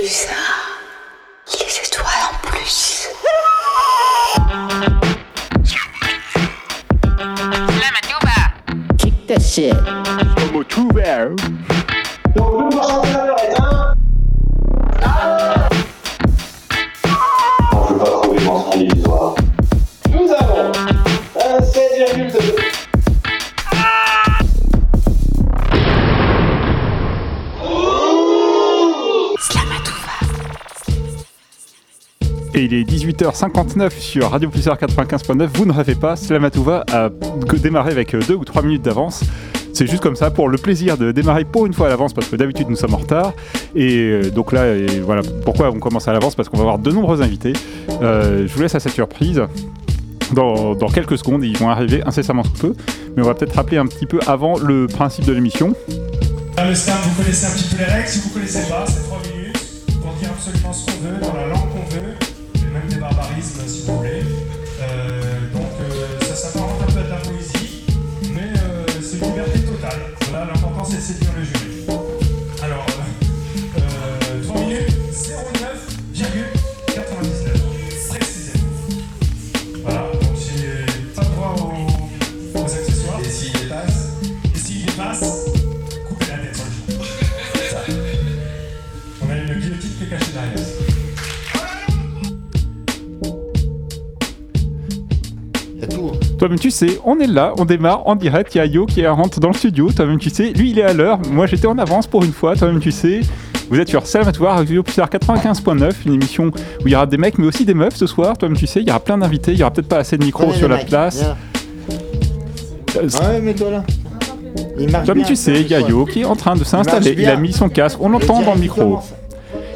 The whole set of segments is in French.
plus. Les étoiles en plus. Kick that shit. 18h59 sur Radio Pulsar 95.9. Vous ne rêvez pas, Slamatouva a démarré avec deux ou trois minutes d'avance. C'est juste comme ça pour le plaisir de démarrer pour une fois à l'avance parce que d'habitude nous sommes en retard. Et euh, donc là, voilà pourquoi on commence à l'avance parce qu'on va avoir de nombreux invités. Euh, je vous laisse à cette surprise. Dans, quelques secondes, ils vont arriver incessamment sous peu. Mais on va peut-être rappeler un petit peu avant le principe de l'émission. Slam, vous connaissez un petit peu les règles. Si vous connaissez pas, c'est 3 minutes pour dire absolument ce qu'on veut, dans la Toi-même, tu sais, on est là, on démarre en direct. Il y a Yo qui rentre dans le studio. Toi-même, tu sais, lui, il est à l'heure. Moi, j'étais en avance pour une fois. Toi-même, tu sais. Vous êtes sur Salvatore, Radio Pulsar 95.9, une émission où il y aura des mecs, mais aussi des meufs ce soir. Toi-même, tu sais, il y aura plein d'invités. Il y aura peut-être pas assez de micros sur la place. Euh, Ouais, mets-toi là. Il marche Toi-même, bien, tu sais, il y a Yo qui est en train de s'installer. Il a bien. mis son casque. On Le l'entend dans le micro.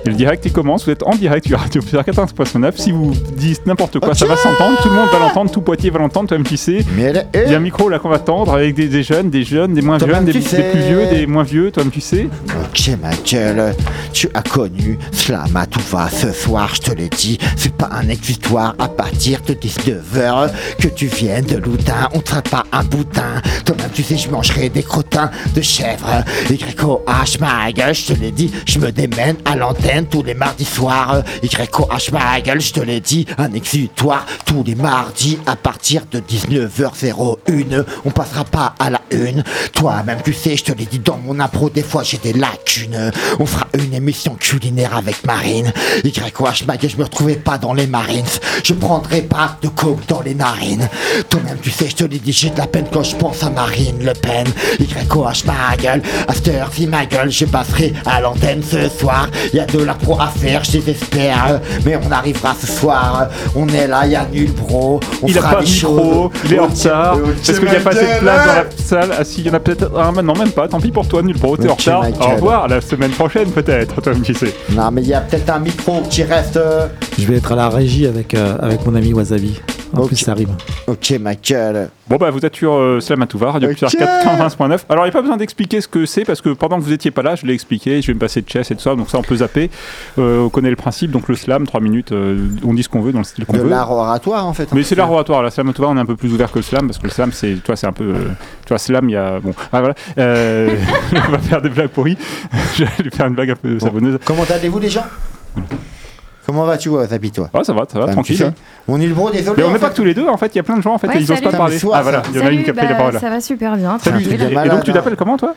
Et le direct, il commence. Vous êtes en direct sur Radio Pulsar 95.9. Si vous dites n'importe quoi, ça va s'entendre. Tout le monde va l'entendre. Tout Poitiers va l'entendre. Toi-même, tu sais. Mais elle est. Il y a un micro là qu'on va tendre avec des, des jeunes, des jeunes, des moins jeunes, des, plus vieux, des moins vieux, toi-même tu sais. Ok ma gueule, tu as connu Slam à tout va ce soir, je te l'ai dit, c'est pas un exutoire à partir de 19h que tu viennes de Loudun, on traite pas un boutin, toi-même tu sais je mangerai des crottins de chèvre, YOH ma gueule, je te l'ai dit, je me démène à l'antenne tous les mardis soirs, YOH ma gueule, je te l'ai dit, un exutoire. Tous les mardis à partir de 19h01, on passera pas à la une, toi-même tu sais, je te l'ai dit dans mon impro, des fois j'ai des lacunes, on fera une émission culinaire avec Marine, YOH ma gueule, je me retrouvais pas dans les Marines, je prendrai pas de coke dans les narines, toi-même tu sais, je te l'ai dit, j'ai de la peine quand je pense à Marine Le Pen, YOH ma gueule, cette heure-ci ma gueule, je passerai à l'antenne ce soir, y a de la pro à faire, je désespère, mais on arrivera ce soir, on est là, y a nul bro, on il a fera pas de micro, il est en retard, parce qu'il n'y a pas assez de place dans hein. la salle. Ah si, il y en a peut-être un maintenant, même pas, tant pis pour toi, nul pro, t'es en retard. Au revoir, la semaine prochaine peut-être, toi-même tu sais. Non mais il y a peut-être un micro qui reste... euh, Je vais être à la régie avec, euh, avec mon ami Wasabi. En Ok. plus, ça rime. Ok ma gueule. Bon bah vous êtes sur euh, Slamatouva, Radio Ok. Pulsar 95.9. Alors il n'y a pas besoin d'expliquer ce que c'est, parce que pendant que vous étiez pas là, je l'ai expliqué, je vais me passer de chess et tout ça, donc ça on peut zapper. Euh, on connaît le principe, donc le slam, 3 minutes, euh, on dit ce qu'on veut dans le style qu'on De veut. l'art oratoire en fait. Mais c'est l'art oratoire, la slam on est un peu plus ouvert que le slam, parce que le slam, c'est, toi, c'est un peu, euh, tu vois, slam, il y a, bon, ah, voilà, euh, on va faire des blagues pourries, je vais faire une blague un peu savonneuse. Comment allez-vous les gens Comment vas-tu Wasabi toi Ah, ça va, ça va, tranquille. hein. Mon île bro désolé. Mais on en n'est pas fait. que tous les deux, en fait, il y a plein de gens, en fait, Ouais, ils osent salut. pas parler. Soir, Ah, voilà, il y en a une qui a pris la bah, parole. Ça va super bien. Salut, tranquille. Et donc tu t'appelles comment, toi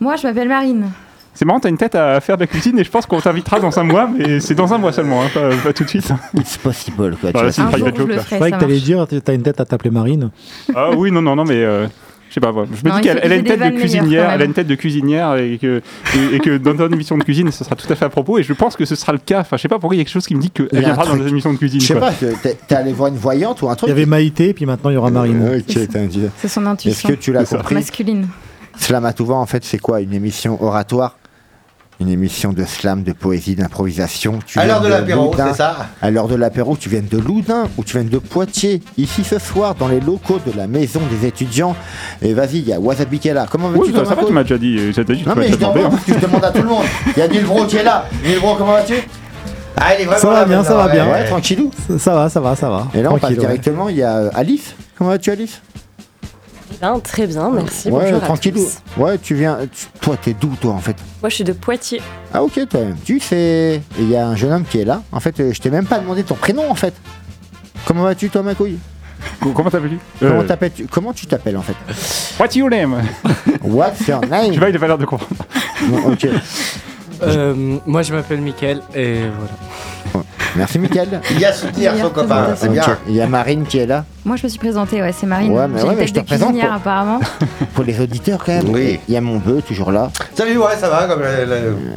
Moi, je m'appelle Marine. C'est marrant, t'as une tête à faire de la cuisine et je pense qu'on t'invitera dans un mois, mais c'est dans un mois seulement, hein, pas, pas tout de suite. It's possible quoi. tu Voilà, vois. c'est une Un jour, private je joke, le là. ferai. Je croyais ça que t'allais marche. dire, t'as une tête à t'appeler Marine. Ah oui, non, non, non, mais euh, je sais pas, je me Non, dis il qu'elle a il une tête de cuisinière, elle a une tête de cuisinière et que, et, et que dans une émission de cuisine, ça sera tout à fait à propos. Et je pense que ce sera le cas. Enfin, je sais pas pourquoi il y a quelque chose qui me dit Il qu'elle y a un viendra dans truc. une émission de cuisine. Je sais pas, t'es allé voir une voyante ou un Il truc y avait Maïté, puis maintenant il y aura Marine. Ok, t'as dit. C'est son Est-ce intuition que tu l'as compris masculine. Slamatouva en fait c'est quoi Une émission oratoire Une émission de slam, de poésie, d'improvisation. Tu À l'heure de l'apéro, c'est ça À l'heure de l'apéro, tu viens de Loudun ou tu viens de Poitiers, ici ce soir dans les locaux de la maison des étudiants. Et vas-y, il y a Wasabi qui est là. Comment vas-tu Oui, ça, ça va, tu m'as déjà dit. euh, ça t'a dit, tu Non mais je demande, hein. parce que je demande à tout le monde. Il y a Nilbro qui est là. Nilbro, comment vas-tu? Ah, il est vraiment Ça va bien, ça va bien. Ouais, tranquillou. Ça, ça va, ça va, ça va. Et là, on passe ouais. directement. Il y a Alice. Comment vas-tu, Alice? Ben, très bien, merci. Ouais, bonjour à tranquillou. tous. Ouais, tu viens. tu- toi, t'es d'où, toi, en fait? Moi, je suis de Poitiers. Ah, ok, toi. Tu sais. Il y a un jeune homme qui est là. En fait, euh, je t'ai même pas demandé ton prénom, en fait. Comment vas-tu, toi, ma couille? Comment t'appelles-tu? Comment euh, t'appelles-tu Comment tu t'appelles, en fait? What's your name? What's your name? Tu vois, il a pas l'air de comprendre. Bon, Ok. Euh, moi je m'appelle Mickaël et voilà. Merci, Mickaël. Il y a soutenir son copain, c'est bien. Il y a Marine qui est là. Moi, je me suis présentée, ouais, c'est Marine. Ouais, mais ouais, mais je te de présente pour- apparemment. Pour les auditeurs, quand même. Oui. Il y a mon bœuf, toujours là. Salut, ouais, ça va, comme, le-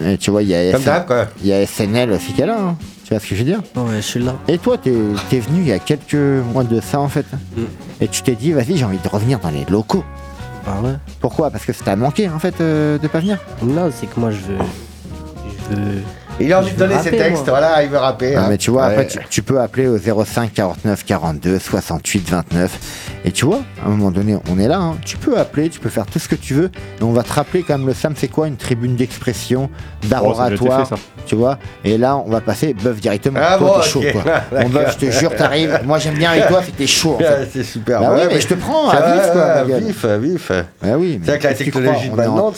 le- Et tu vois, il y a, comme SN quoi. il y a SNL aussi qui est là. hein. Tu vois ce que je veux dire? Ouais, je suis là. Et toi, t'es es venu il y a quelques mois de ça, en fait. Mm. Et tu t'es dit, vas-y, j'ai envie de revenir dans les locaux. Ah ouais? Pourquoi? Parce que ça t'a manqué, en fait, euh, de pas venir? Non, c'est que moi je veux. Je veux. Il a envie de donner ses textes, moi. voilà, il veut rapper. Ah, hein. mais tu vois, Ouais. après, tu, tu peux appeler au 05 49 42 68 29. Et tu vois, à un moment donné, on est là. hein. Tu peux appeler, tu peux faire tout ce que tu veux. Et on va te rappeler quand même le SAM, c'est quoi Une tribune d'expression, d'art Oh, oratoire. fait, tu vois? Et là, on va passer bœuf directement. Ah toi, bon, t'es chaud, quoi. Mon bœuf, je te jure, t'arrives. Moi, j'aime bien avec toi, t'es chaud, en fait. C'est super. Bah ouais, oui, mais je te prends à vif, quoi, gueule. vif, vif. Ah oui, C'est vrai que la technologie de maintenant,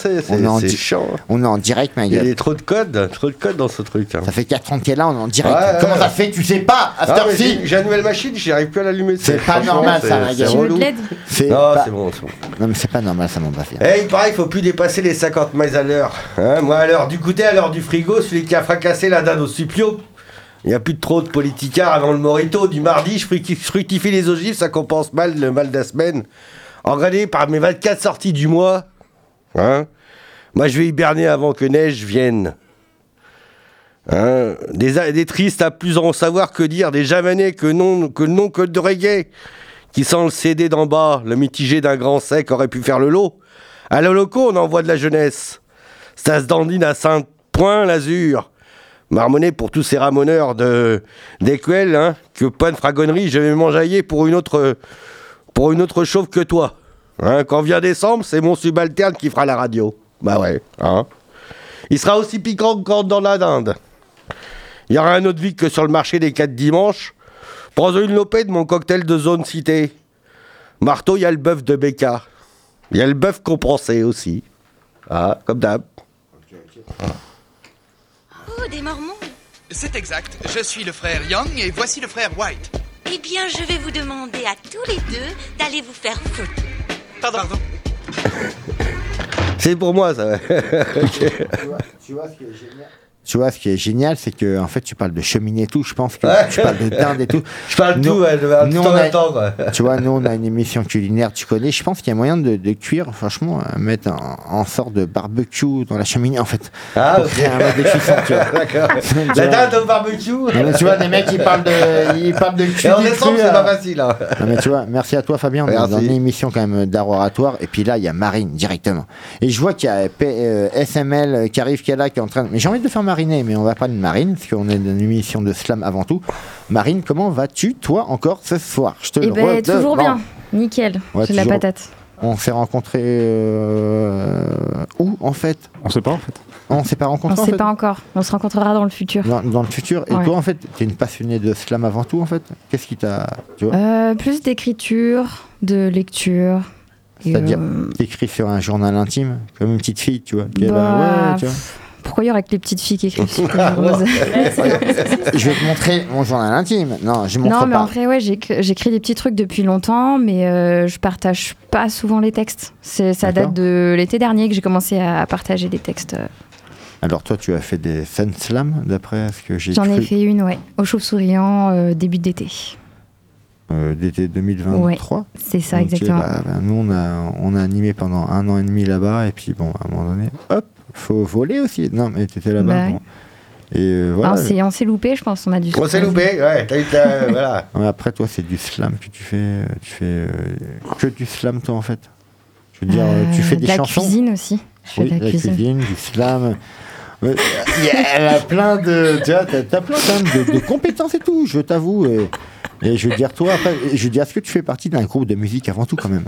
c'est chiant. On est en direct, ma Il y a gueule. trop de codes, trop de codes dans ce truc. hein. Ça fait 4 ans que t'es là, on est en direct. Ouais, Comment ouais. ça fait tu sais pas à cette Ah, mais heure-ci j'ai j'ai une nouvelle machine, j'y arrive plus à l'allumer. C'est pas franchement, normal, c'est- ça, c'est. Tu veux relou. l'aide C'est Non, pas- c'est bon, c'est bon. Non, mais c'est pas normal, ça m'en va faire. Eh, il paraît qu'il faut plus dépasser les 50 miles à l'heure. Hein, moi, à l'heure du goûter, à l'heure du frigo, celui qui a fracassé la dinde au supplio. Il n'y a plus de trop de politicards avant le morito du mardi. Je fructi- je fructifie les ogives, ça compense mal le mal de la semaine. Engrené par mes 24 sorties du mois. Hein Moi, je vais hiberner avant que neige vienne. Hein des, tristes à plus en savoir que dire, des javanais que non que non que de reggae, qui sans le céder d'en bas, le mitigé d'un grand sec aurait pu faire le lot. À l'holoco, on envoie de la jeunesse. Ça se dandine à Saint-Point-l'Azur. Marmonné pour tous ces ramoneurs de d'écuelles, hein, que pas de fragonnerie, je vais m'enjailler pour une autre pour une autre chauve que toi. Hein, quand vient décembre, c'est mon subalterne qui fera la radio. Bah ouais. Il sera aussi piquant que dans la dinde. Il y aura un autre vide que sur le marché des quatre dimanches. Prends une lopée de mon cocktail de zone cité. Marteau, il y a le bœuf de Becca. Il y a le bœuf compensé aussi. Ah, comme d'hab. Oh, des Mormons C'est exact. Je suis le frère Young et voici le frère White. Eh bien, je vais vous demander à tous les deux d'aller vous faire foutre. Pardon. C'est pour moi, ça. Tu vois, ce qui est génial? Tu vois, ce qui est génial, c'est que en fait, tu parles de cheminée et tout. Je pense que Ouais. tu parles de dinde et tout. Je parle Nous- tout, ouais, je vais nous, on a- temps. Tu vois, nous, on a une émission culinaire, tu connais. Je pense qu'il y a moyen de, de cuire, franchement, euh, mettre en, sorte de barbecue dans la cheminée, en fait. Ah, Pour ok. créer un de cuisson, tu vois. D'accord. La dinde au barbecue. Mais tu vois, des mecs, ils parlent de, ils parlent de. Et en décembre, c'est pas facile. Hein. Non, mais tu vois, merci à toi Fabien, on est dans une émission quand même d'art oratoire, et puis là il y a Marine directement. Et je vois qu'il y a P- euh, SML qui arrive, qui est là, qui est en train de... Mais j'ai envie de faire mariner, mais on va parler de Marine, parce qu'on est dans une émission de slam avant tout. Marine, comment vas-tu, toi, encore ce soir? Je te Eh le ben, toujours bien. Nickel. Ouais, J'ai de la patate. On s'est rencontrés euh, où, en fait? On sait pas en fait. On s'est pas On rencontrés ne en sait fait? pas encore. On se rencontrera dans le futur. dans, dans le futur. Et Ouais. toi, en fait, t'es une passionnée de slam avant tout, en fait? Qu'est-ce qui t'a... Tu Euh, plus d'écriture, de lecture. C'est-à-dire, euh, t'écris sur un journal intime, comme une petite fille, tu vois. qui est là, bah, ouais, tu vois. Pourquoi il y aurait que les petites filles qui écrivent sur les roses Je vais te montrer mon journal intime. Non, je montre Non, mais pas. en vrai, ouais, j'éc- j'écris des petits trucs depuis longtemps, mais euh, je partage pas souvent les textes. C'est- Ça date de l'été dernier que j'ai commencé à partager des textes. euh. Alors toi, tu as fait des sun slams, d'après ce que j'ai J'en ai fait une, ouais, au chauve-souriant, euh, début d'été. euh, d'été 2023. C'est ça, exactement. bah, bah, nous, on a, on a animé pendant un an et demi là-bas, et puis bon, à un moment donné, hop, faut voler aussi. Non, mais t'étais là-bas. Bah bon. Et euh, voilà. on s'est- on s'est loupé, je pense. On a dû. On s'est loupé, ouais. T'as eu ta- voilà. Ouais, après, toi, c'est du slam que tu fais. euh, Tu fais euh, que du slam, toi, en fait. Je veux dire, euh, tu fais des de la chansons. cuisine aussi. Je fais de la cuisine. du slam. Ouais, il y a- Elle a plein de. Tu vois, t'as, plein de compétences et tout, je t'avoue. Et, je veux dire, toi, après, je veux dire, est-ce que tu fais partie d'un groupe de musique avant tout, quand même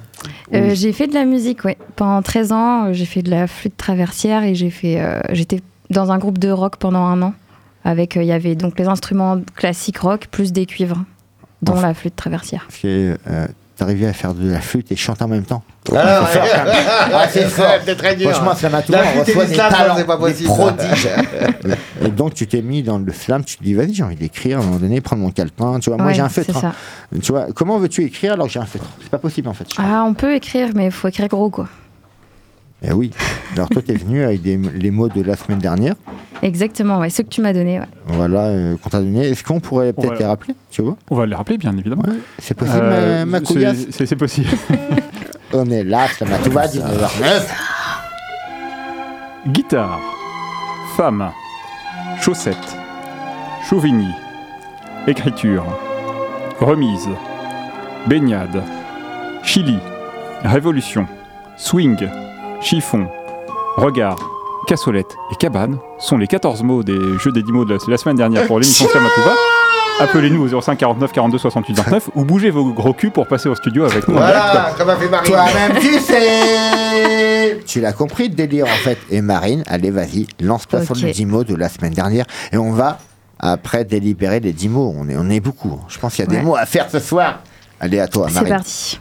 Euh, Oui. j'ai fait de la musique, ouais. Pendant 13 ans, euh, j'ai fait de la flûte traversière et j'ai fait. euh, J'étais dans un groupe de rock pendant un an. Avec, euh, il y avait donc les instruments classiques rock plus des cuivres, dont Enfin. la flûte traversière. D'arriver à faire de la flûte et chanter en même temps. Ah, c'est ouais. même. Ah, c'est fort. C'est très dur. Franchement, La flûte et reçoit des l'islam, talents, c'est pas possible. prodiges. et donc, tu t'es mis dans le slam, tu te dis, vas-y, j'ai envie d'écrire, à un moment donné, prendre mon calepin. Tu vois, moi, j'ai un feutre. hein. Tu vois, comment veux-tu écrire alors que j'ai un feutre? C'est pas possible, en fait. Ah, on peut écrire, mais il faut écrire gros, quoi. Eh oui. Alors, toi, t'es venu avec des- les mots de la semaine dernière. Exactement, ouais, ceux que tu m'as donnés. Ouais. Voilà, euh, qu'on t'a donné. Est-ce qu'on pourrait peut-être va- les rappeler Tu vois? On va les rappeler, bien évidemment. C'est possible, Euh, ma, ma c'est- possible. On est là, Slamatouva, 19h09. Guitare, femme, chaussettes, Chauvigny, écriture, remise, baignade, Chili, révolution, swing, chiffon, regard, cassolette et cabane sont les 14 mots des jeux des 10 mots de la, la semaine dernière pour l'émission Slamatouva. Appelez-nous au 05 49 42 68 29 ou bougez vos gros culs pour passer au studio avec nous. Voilà, comme a fait Marine. Toi-même, tu sais Tu l'as compris, le délire, en fait. Et Marine, allez, vas-y, lance-toi sur Ok. les 10 mots de la semaine dernière. Et on va, après, délibérer les 10 mots. On est, on est beaucoup. Je pense qu'il y a des mots à faire ce soir. Allez, à toi, C'est Marine. parti.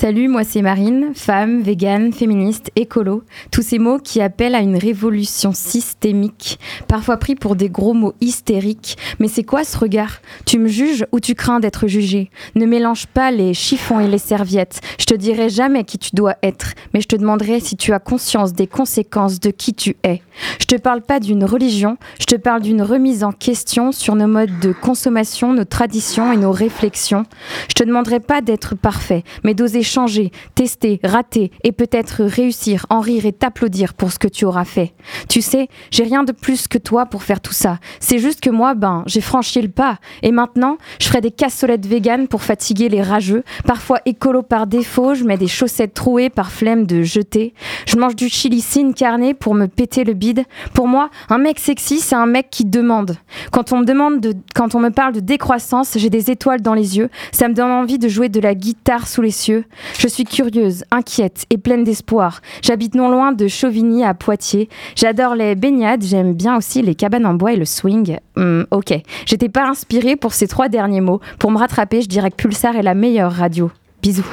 Salut, moi c'est Marine, femme, végane, féministe, écolo. Tous ces mots qui appellent à une révolution systémique, parfois pris pour des gros mots hystériques. Mais c'est quoi ce regard? Tu me juges ou tu crains d'être jugé? Ne mélange pas les chiffons et les serviettes. Je te dirai jamais qui tu dois être, mais je te demanderai si tu as conscience des conséquences de qui tu es. Je te parle pas d'une religion, je te parle d'une remise en question sur nos modes de consommation, nos traditions et nos réflexions. Je te demanderai pas d'être parfait, mais d'oser changer, tester, rater et peut-être réussir, en rire et t'applaudir pour ce que tu auras fait. Tu sais, j'ai rien de plus que toi pour faire tout ça. C'est juste que moi, ben, j'ai franchi le pas. Et maintenant, je ferai des cassolettes véganes pour fatiguer les rageux. Parfois écolo par défaut, je mets des chaussettes trouées par flemme de jeter. Je mange du chili sin carne pour me péter le bide. Pour moi, un mec sexy, c'est un mec qui demande. Quand on me demande de, quand on me parle de décroissance, j'ai des étoiles dans les yeux. Ça me donne envie de jouer de la guitare sous les cieux. Je suis curieuse, inquiète et pleine d'espoir. J'habite non loin de Chauvigny à Poitiers. J'adore les baignades, j'aime bien aussi les cabanes en bois et le swing. Hmm, ok, j'étais pas inspirée pour ces trois derniers mots. Pour me rattraper, je dirais que Pulsar est la meilleure radio. Bisous.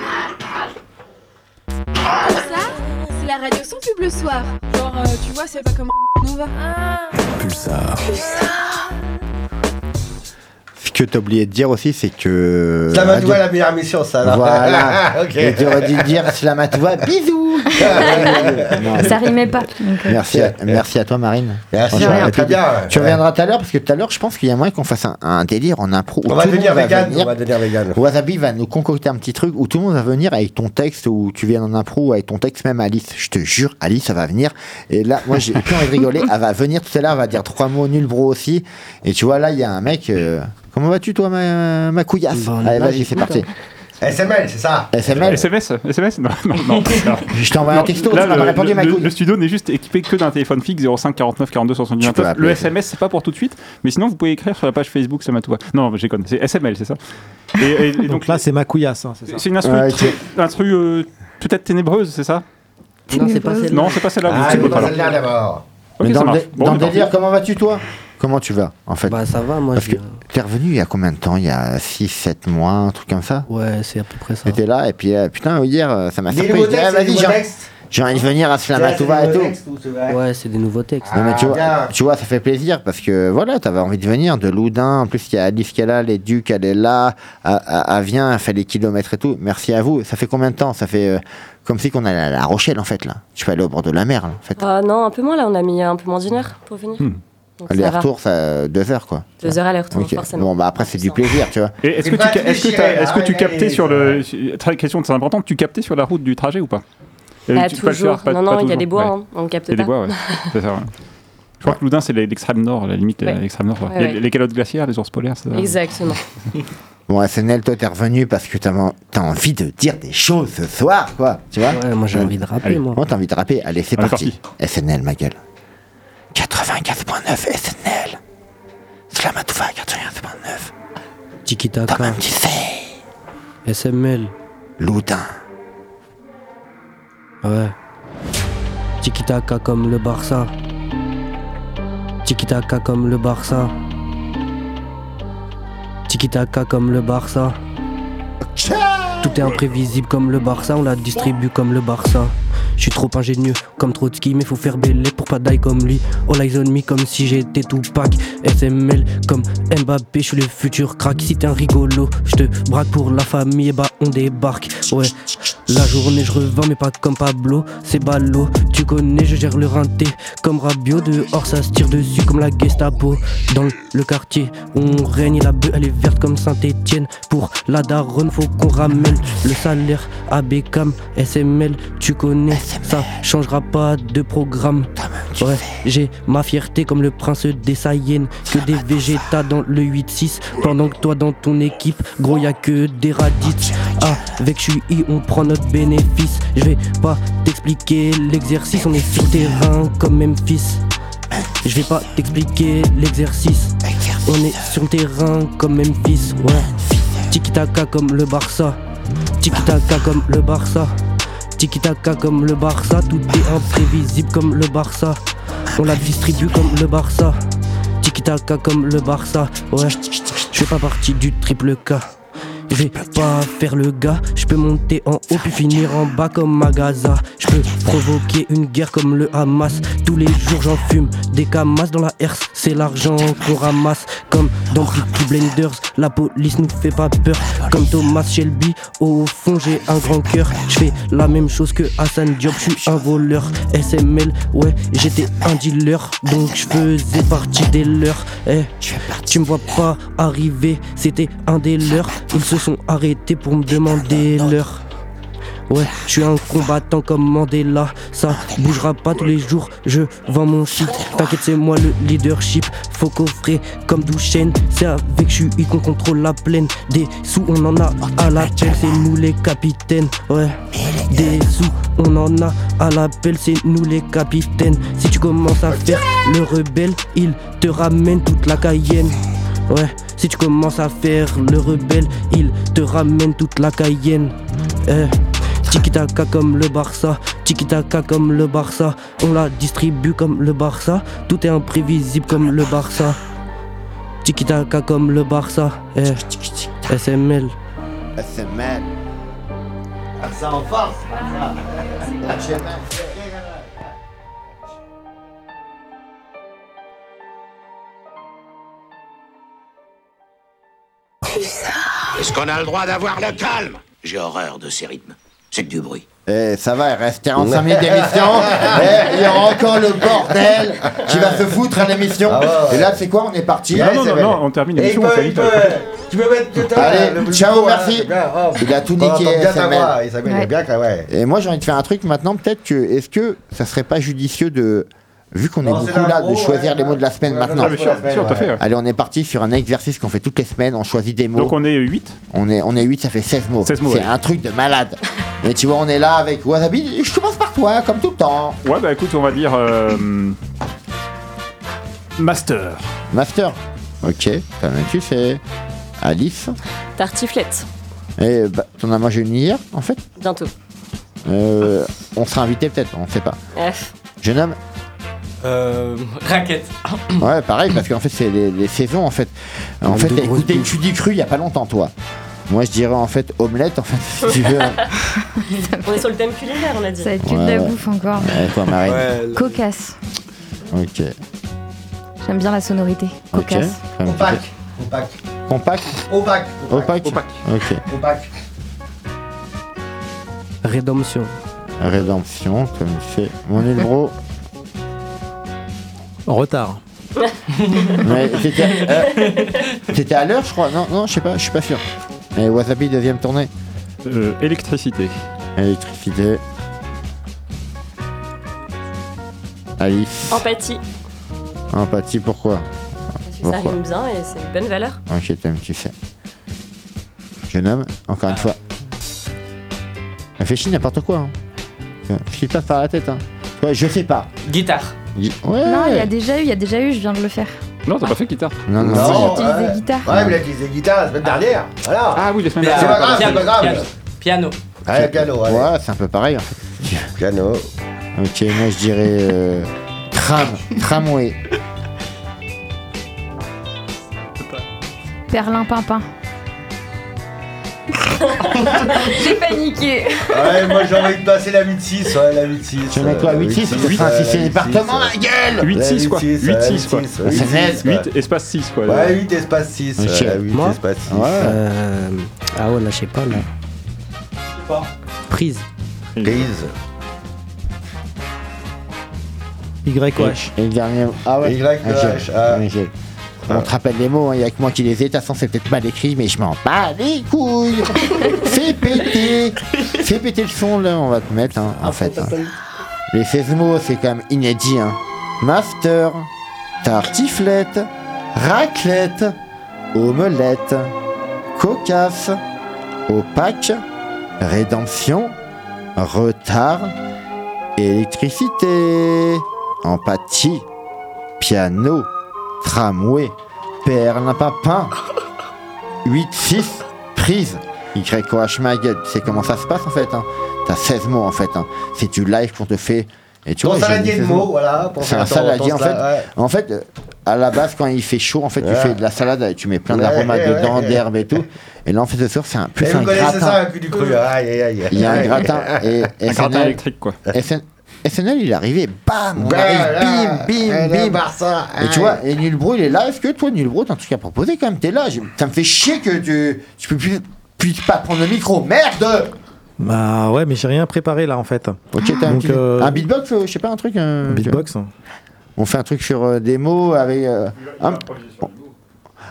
Ça, c'est la radio sans pub le soir. Genre, euh, tu vois, c'est pas comme Nova. Pulsar. Ce que t'as oublié de dire aussi, c'est que. Slamatouva, Radio- la meilleure émission, ça. là. Voilà. ok. Et tu aurais dû dire Slamatouva, bisous Non, Ça rimait pas. donc, euh, Merci à, merci à toi, Marine. Merci, Franchement, rien, et très bien. Tu reviendras tout à l'heure parce que tout à l'heure, je pense qu'il y a moyen qu'on fasse un, un délire en impro. où On va devenir vegan. venir. On va devenir vegan. Wasabi va nous concocter un petit truc où tout le monde va venir avec ton texte, où tu viens en impro avec ton texte, même Alice. Je te jure, Alice, elle va venir. Et là, moi, j'ai plus envie de rigoler. Elle va venir tout à l'heure, elle va dire trois mots nul bro aussi. Et tu vois, là, il y a un mec. euh, Comment vas-tu, toi, ma, ma couillasse Bah, on est Allez, là, vas-y, c'est parti. SML, c'est ça. SML, SMS SMS Non, non, non. Je t'envoie un texto, là, tu m'as le, pas répondu, le- ma le- couille. le studio n'est juste équipé que d'un téléphone fixe 05 49 42 70 Tu peux 29. appeler. Le SMS, c'est pas pour tout de suite, mais sinon vous pouvez écrire sur la page Facebook Slamatouva. Non, j'ai connu, c'est SML, c'est ça. Et, et- et Donc, donc là, c'est ma couillasse. hein, c'est ça. c'est une instru, Ouais, très- instru, euh, peut-être ténébreuse, c'est ça Non, c'est pas Ténébreuse. celle-là. Non, c'est pas celle-là. Ah, c'est alors. celle-là d'abord. Ok, Mais ça dans le, marche. dé- Bon, dans le délire, comment vas-tu, toi? Comment tu vas, en fait Bah ça va, moi Parce je que t'es revenu il y a combien de temps? Il y a 6-7 mois, un truc comme ça Ouais, c'est à peu près ça. T'étais là, et puis euh, putain, hier, euh, ça m'a surpris. ah, vas-y, nouveaux j'ai textes. j'ai envie de venir à Slamatouva et tout. Ouais, c'est des nouveaux textes. Non, mais tu, Ah, vois, tu vois, ça fait plaisir parce que voilà, t'avais envie de venir de Loudun. En plus, il y a Alice qui est là, les Ducs, elle est là. Elle, elle- elle vient, elle fait les kilomètres et tout. Merci à vous. Ça fait combien de temps? Ça fait euh, comme si qu'on allait à La Rochelle en fait là. Tu peux aller au bord de la mer là, en fait. Ah non, un peu moins là, on a mis un peu moins d'une heure pour venir. Hmm. Aller-retour, ça deux heures quoi. Deux heures aller-retour, Ok. forcément. Bon bah après c'est du plaisir, tu vois. Et est-ce que tu, est-ce que, est-ce tu captais sur le. Très question très importante, tu captais sur la route du trajet ou pas? Euh, Pas toujours. pas- non, pas non, il y a des bois, Ouais. hein, on capte Il y a pas. des bois, ouais. C'est ça, ouais. Je crois que Loudun, c'est l'extrême nord, la limite, Ouais. l'extrême nord. Les calottes glaciaires, les ours polaires, c'est ça Exactement. Bon SNL, toi t'es revenu parce que t'as t'as envie de dire des choses ce soir quoi, tu vois. Ouais, moi j'ai envie de rapper, Allez. moi. Moi t'as envie de rapper? Allez c'est est parti. SNL ma gueule. 95.9 SNL. Slamatouva 95.9. Tiki Toi Taka, même tu sais. SML, Loudun. ouais. Tiki Taka comme le Barça. Tiki Taka comme le Barça. Tiki Taka comme le Barça. Tout est imprévisible comme le Barça, on la distribue comme le Barça. Je suis trop ingénieux comme Trotsky, mais faut faire bêler pour pas die comme lui. All eyes on me comme si j'étais Tupac. SML comme Mbappé, je suis le futur crack. Si t'es un rigolo, je te braque pour la famille, et bah on débarque. Ouais, la journée je revends, mais pas comme Pablo. C'est ballot, tu connais, je gère le rinté comme Rabio. Dehors ça se tire dessus comme la Gestapo. Dans le- quartier, on règne, la bœuf elle est verte comme Saint-Etienne. Pour la daronne, faut qu'on ramène le salaire à Beckham. SML, tu connais, ça changera pas de programme. Ouais, j'ai ma fierté comme le prince des Sayennes. Que des végétas dans le 8-6. Pendant que toi dans ton équipe, gros y a que des raditz. Avec QI, on prend notre bénéfice. Je vais pas t'expliquer l'exercice, on est sur terrain comme Memphis. Je vais pas t'expliquer l'exercice. On est sur le terrain comme Memphis, ouais. Tiki taka comme le Barça. Tiki taka comme le Barça. Tiki taka comme le Barça. Tout est imprévisible comme le Barça. On la distribue comme le Barça. Tiki taka comme le Barça, ouais. Je fais pas partie du triple K. Je vais pas faire le gars, je peux monter en haut puis finir en bas comme Magaza. Je peux provoquer une guerre comme le Hamas. Tous les jours j'en fume des camas dans la herse, c'est l'argent qu'on ramasse. Comme dans Peaky Blenders, la police nous fait pas peur. Comme Thomas Shelby, au fond j'ai un grand cœur. Je fais la même chose que Hassan Diop, je suis un voleur. SML, ouais, j'étais un dealer, donc je faisais partie des leurs. Eh, tu me vois pas arriver, c'était un des leurs. Sont arrêtés pour me demander l'heure. Ouais, je suis un combattant comme Mandela. Ça bougera pas tous les jours. Je vends mon shit. T'inquiète, c'est moi le leadership. Faut coffrer comme Douchen. C'est avec QI qu'on contrôle la plaine. Des sous, on en a à l'appel. C'est nous les capitaines. Ouais, des sous, on en a à l'appel. C'est nous les capitaines. Si tu commences à faire le rebelle, il te ramène toute la Cayenne. Ouais, si tu commences à faire le rebelle, il te ramène toute la Cayenne. Eh. Tiki taka comme le Barça, tiki taka comme le Barça, on la distribue comme le Barça, tout est imprévisible comme le Barça. Tiki taka comme le Barça, eh. SML. SML. Ça en force. Est-ce qu'on a le droit d'avoir le calme? J'ai horreur de ces rythmes. C'est que du bruit. Eh, ça va, il reste 45 minutes d'émission. Eh, il y aura encore le bordel qui va se foutre à l'émission. Ah ouais. Et là, c'est quoi? On est parti. Non, non, non, non, on termine l'émission, on fait vite. Tu peux mettre tout à Allez, le- le ciao, merci. hein, oh. Il a tout niqué. bien SML. voix, Ouais. bien ouais. Et moi, j'ai envie de faire un truc maintenant. Peut-être que, est-ce que ça serait pas judicieux de, vu qu'on est beaucoup là, de choisir ouais. les mots de la semaine Ouais, maintenant. bien sûr, bien sûr, tout à fait, ouais. Allez, on est parti sur un exercice qu'on fait toutes les semaines. On choisit des mots. Donc on est 8 On est, on est 8, ça fait 16 mots. 16 mots, C'est ouais. un truc de malade. Mais tu vois, on est là avec Wasabi. Je commence par toi, comme tout le temps. Ouais, bah écoute, on va dire. euh, Master. Master. Ok, quand même, tu sais. Alice. Tartiflette. Et bah, t'en as mangé une hier, en fait? Bientôt. Euh, On sera invité peut-être, on sait pas. F. Jeune homme Euh. Raquette. Ouais, pareil, parce qu'en fait, c'est les, les saisons, en fait. En fait, t'as écouté. Tu dis cru il y a pas longtemps, toi. Moi, je dirais en fait omelette, en fait, si tu veux. On est sur le thème culinaire, on a dit. Ça va être que de la ouais. bouffe encore. Ouais, toi, Marine. Cocasse. Ok. J'aime bien la sonorité. Ok. Cocasse. Tu Opaque. Opaque. Compact Opaque. Opaque Ok. Opaque. Rédemption. Rédemption, comme c'est. Mon île bro. Retard. Mais c'était euh, c'était à l'heure, je crois. Non, non, je sais pas, je suis pas sûr. Et Wasabi, deuxième tournée. Euh, électricité. Électricité. Alice. Empathie. Empathie, pourquoi Parce que ça rime bien et c'est une bonne valeur. Ok, t'aimes, tu sais. Jeune homme, encore une fois. Réfléchis n'importe quoi. Hein. Ce qui passe par la tête. Hein. Ouais, je sais pas. Guitare. Ouais. Non, il y a déjà eu, il y a déjà eu, je viens de le faire. Non, t'as pas fait guitare. Non, non, Non. J'ai utilisé ouais. guitare. Ouais, mais il a utilisé guitare la semaine dernière. Voilà. Ah oui, la semaine Mais c'est pas grave, c'est Piano, pas grave. piano. Piano. Allez, piano, allez. Ouais, c'est un peu pareil en fait. Piano. Ok, moi je dirais euh, tram, tramway. Perlin pimpin. J'ai paniqué. Ouais, moi j'ai envie de passer la 8-6, ouais, la 8-6. Tu veux mettre quoi, 8-6, c'est huit, un ouais, sixième la département, 8-6, ma gueule 8-6 quoi. 8-6, 8-6 quoi. ouais, C'est 8-6, net, ouais. 8 espace 6 quoi. Ouais, 8 espace 6. Ok. ouais, 8 Moi espace 6. Euh, Ah ouais, là, je sais pas, là. Prise. Prise. YH. Et le dernier. Ah ouais. Ah. On te rappelle les mots, il n'y a que moi qui les ai. De toute façon, c'est peut-être mal écrit, mais je m'en bats les couilles. Fais péter. Fais péter le son, là, on va te mettre, hein, en fait. hein. Les 16 mots, c'est quand même inédit. Hein. Master, tartiflette, raclette, omelette, cocasse, opaque, rédemption, retard, électricité, empathie, piano, tramway, perle, papin, 8-6, prise, YOH ma gueule. Tu sais comment ça se passe en fait hein T'as 16 mots en fait. Hein. C'est du live qu'on te fait. Et tu Ton vois, j'ai saladier de 16 mots, voilà. C'est un saladier en fait. ouais. En fait, euh, à la base, quand il fait chaud, en fait, tu fais de la salade, et tu mets plein Ouais, d'aromates ouais, dedans, ouais. d'herbes et tout. Et là, en fait, ce soir, c'est un plus Et un vous connaissez gratin. ça, un cul du cru. Aïe, aïe, aïe. Il y a un gratin et Un gratin électrique quoi. SN SNL, il est arrivé, bam, on Bah, arrive, là, bim, bim, le bim. Barça, Et tu aïe. vois, et Nulbro, il est là. Est-ce que toi, Nulbro, t'as un truc à proposer quand même? T'es là. Ça me fait chier que tu, tu peux plus, plus pas prendre le micro. Merde Bah ouais, mais j'ai rien préparé là en fait. Ok, t'as un, euh, un beatbox, euh, je sais pas, un truc. un- Beatbox. On fait un truc sur euh, des mots avec. euh, un-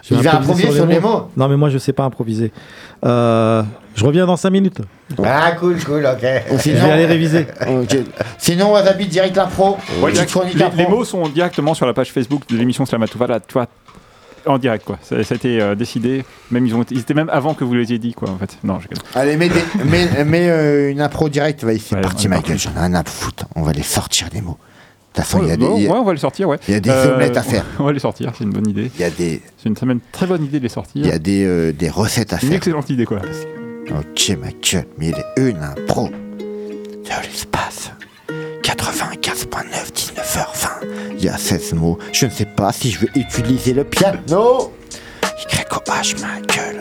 Je vais Il va improviser sur les mots. Non, mais moi je sais pas improviser. Euh, je reviens dans 5 minutes. Ah, cool, cool, ok. Ou Je sinon- vais aller réviser. Ok. Sinon, Wasabi, direct l'impro. Ouais, les, les mots sont directement sur la page Facebook de l'émission Slamatouva, là, tu vois, en direct, quoi. Ça, ça a été euh, décidé. Même ils, ont ils étaient même avant que vous l'ayez dit, quoi, en fait. Non, je. Allez, mets, des- mets- mets, euh, une impro directe. Vas-y, c'est Ouais, parti, gueule. J'en ai un à foutre. On va les sortir, les mots. De toute façon, il y a Ouais, des. a- ouais, on va les sortir, ouais. il y a des Euh, omelettes à faire. On va les sortir, c'est une bonne idée. Il y a des, C'est une, même une très bonne idée de les sortir. il y a des, euh, des recettes à Une faire. excellente idée, quoi. Ok, ma gueule, mais il est une impro de l'espace. 95.9, 19h20. Il y a 16 mots. Je ne sais pas si je vais utiliser le piano. YOH, ma gueule.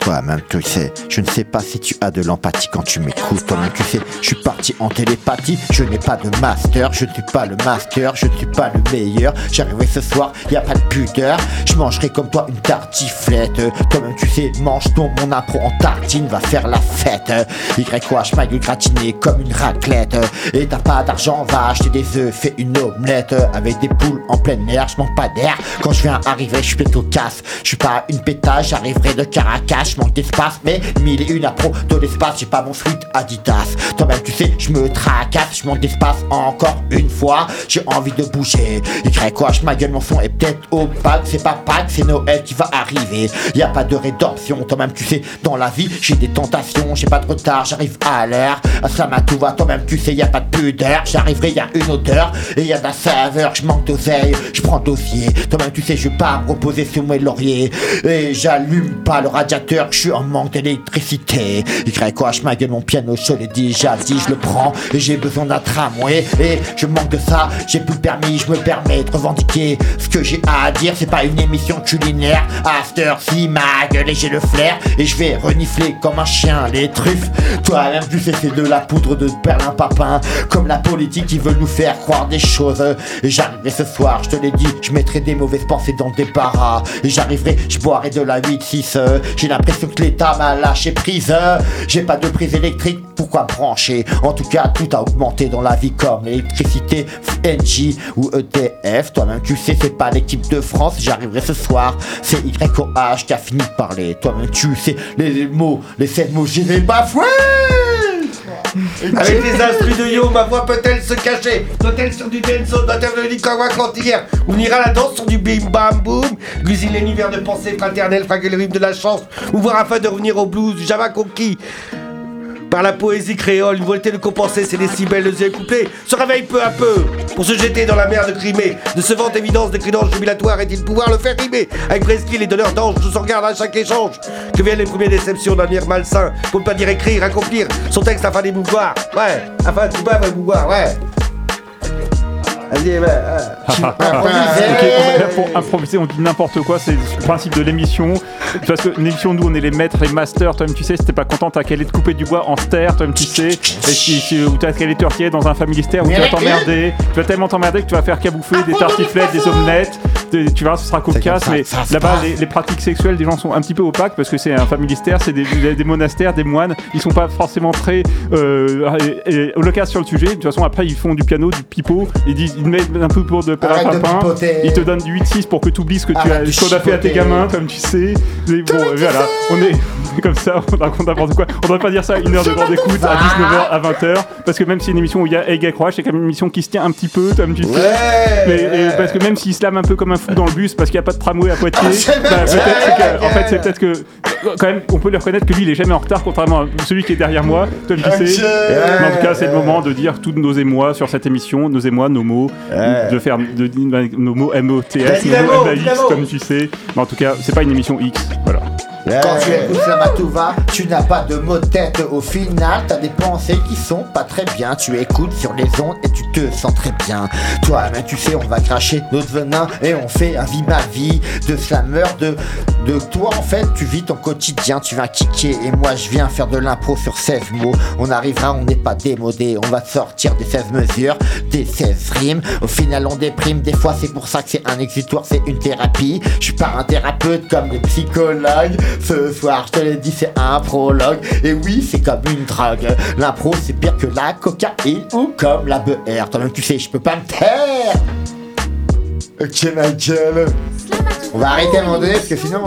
Toi-même, tu sais, je ne sais pas si tu as de l'empathie quand tu m'écoutes. Toi-même, tu sais, je suis parti en télépathie. Je n'ai pas de master, je ne suis pas le master, je ne suis pas le meilleur. J'arriverai ce soir, y a pas de pudeur. Je mangerai comme toi une tartiflette. Toi-même, tu sais, mange ton mon impro en tartine, va faire la fête. YOH, ma gueule gratinée comme une raclette. Et t'as pas d'argent, va acheter des œufs, fais une omelette avec des poules en plein air. Je manque pas d'air. Quand je viens arriver, je suis plutôt casse. Je suis pas une pétage, j'arriverai de Caracas. Je manque d'espace, mais mille et une appro de l'espace. J'ai pas mon sweat Adidas. Toi-même, tu sais, je me tracasse. Je manque d'espace encore une fois. J'ai envie de bouger. YOH, ma gueule, mon son est peut-être opaque. C'est pas Pâques, c'est Noël qui va arriver. Y a pas de rédemption. Toi-même, tu sais, dans la vie, j'ai des tentations. J'ai pas de retard, j'arrive à l'heure. À Slamatouva, toi-même, tu sais, y a pas de pudeur. J'arriverai, y a une odeur et y a de la saveur. Je manque d'oseille, je prends dossier. Toi-même, tu sais, je vais pas me reposer sur mes lauriers. Et j'allume pas le radiateur, je suis en manque d'électricité. YOH, ma gueule, mon piano, je l'ai déjà dit, je le prends. Et j'ai besoin d'un tramway. Et je manque de ça, j'ai plus le permis, je me permets de revendiquer ce que j'ai à dire. C'est pas une émission culinaire. After, si ma gueule, et j'ai le flair. Et je vais renifler comme un chien les truffes. Toi-même, tu sais, c'est de la poudre de perlin papin. Comme la politique qui veut nous faire croire des choses. J'arriverai ce soir, je te l'ai dit, je mettrai des mauvaises pensées dans paras. Et j'arriverai, je boirai de la 8-6. J'ai l'impression que l'État m'a lâché prise. J'ai pas de prise électrique, pourquoi brancher? En tout cas, tout a augmenté dans la vie comme l'électricité, NJ ou EDF. Toi-même, tu sais, c'est pas l'équipe de France. J'arriverai ce soir, c'est YOH qui a fini de parler. Toi-même, tu sais, les mots, les sept mots, j'ai les bafoués Avec les instruments de yo, ma voix peut-elle se cacher Doit-elle sur du denso, doit-elle venir kawa hier On ira la danse sur du bim bam boum Gusine l'univers de pensée fraternelle, fraguer le rythme de la chance Ou voir afin de revenir au blues, du Java conquis par la poésie créole, une volonté de compenser ses décibels, le yeux couplés, se réveille peu à peu pour se jeter dans la mer de Crimée. De ce vent évidence des crédences jubilatoires est-il pouvoir le faire rimer Avec presqu'île et donneurs d'anges, tous on regarde à chaque échange. Que viennent les premières déceptions d'un air malsain, pour ne pas dire écrire, accomplir son texte afin d'émouvoir. Ouais, afin de pas émouvoir, ouais. Vas-y, ouais, ouais. Ok, on- là, pour improviser, on dit n'importe quoi, c'est le principe de l'émission. Parce que une émission où on est les maîtres, les masters, toi-même tu sais, si t'es pas content, t'as qu'à aller te couper du bois en ster, toi-même tu sais, et si, si, ou t'as qu'à aller te dans un familistère où tu vas t'emmerder, tu vas tellement t'emmerder que tu vas faire qu'à bouffer des tartiflettes, des omelettes, des- tu verras, ce sera cocasse, mais là-bas, les, les pratiques sexuelles des gens sont un petit peu opaques parce que c'est un familistère, c'est des, des- des monastères, des moines, ils sont pas forcément très euh, local sur le sujet. De toute façon, après, ils font du piano, du pipeau, ils disent, ils mettent un peu pour de Arrête de papin, pipoter. ils te donnent du 8-6 pour que tu oublies ce que tu as, de ce qu'on a fait à tes gamins, comme tu sais. Mais bon, voilà, on est comme ça, on raconte n'importe quoi. On devrait pas dire ça une heure de grande écoute, à 19h, à 20h, parce que même si c'est une émission où il y a Egg Crush, c'est quand même une émission qui se tient un petit peu, comme tu sais. Mais- et parce que même s'il se lame un peu comme un fou dans le bus parce qu'il n'y a pas de tramway à Poitiers, Ah, c'est bah, peut-être c'est que- en fait c'est peut-être que quand même on peut lui reconnaître que lui il est jamais en retard contrairement à celui qui est derrière moi, Tom tu sais. Ok. Mais en tout cas c'est le moment de dire tous nos émois sur cette émission, nos émois, nos mots, de faire de, de- nos mots M-O-T-S, nos mots M-A-X comme tu sais. Mais en tout cas c'est pas une émission X, voilà. Quand tu écoutes la Matouva, tu n'as pas de mots de tête. Au final, t'as des pensées qui sont pas très bien. Tu écoutes sur les ondes et tu te sens très bien. Toi, mais tu sais, on va cracher notre venin et on fait un vie ma vie de slammer. De, de toi, en fait, tu vis ton quotidien. Tu viens kicker et moi, je viens faire de l'impro sur 16 mots. On arrivera, on n'est pas démodé. On va sortir des 16 mesures, des 16 rimes. Au final, on déprime. Des fois, c'est pour ça que c'est un exutoire, c'est une thérapie. Je suis pas un thérapeute comme les psychologues. Ce soir, je te l'ai dit, c'est un prologue. Et oui, c'est comme une drogue. L'impro, c'est pire que la cocaïne ou comme la beurre. Toi-même, tu sais, je peux pas me taire. Ok, gueule. On va arrêter à un moment donné parce que sinon.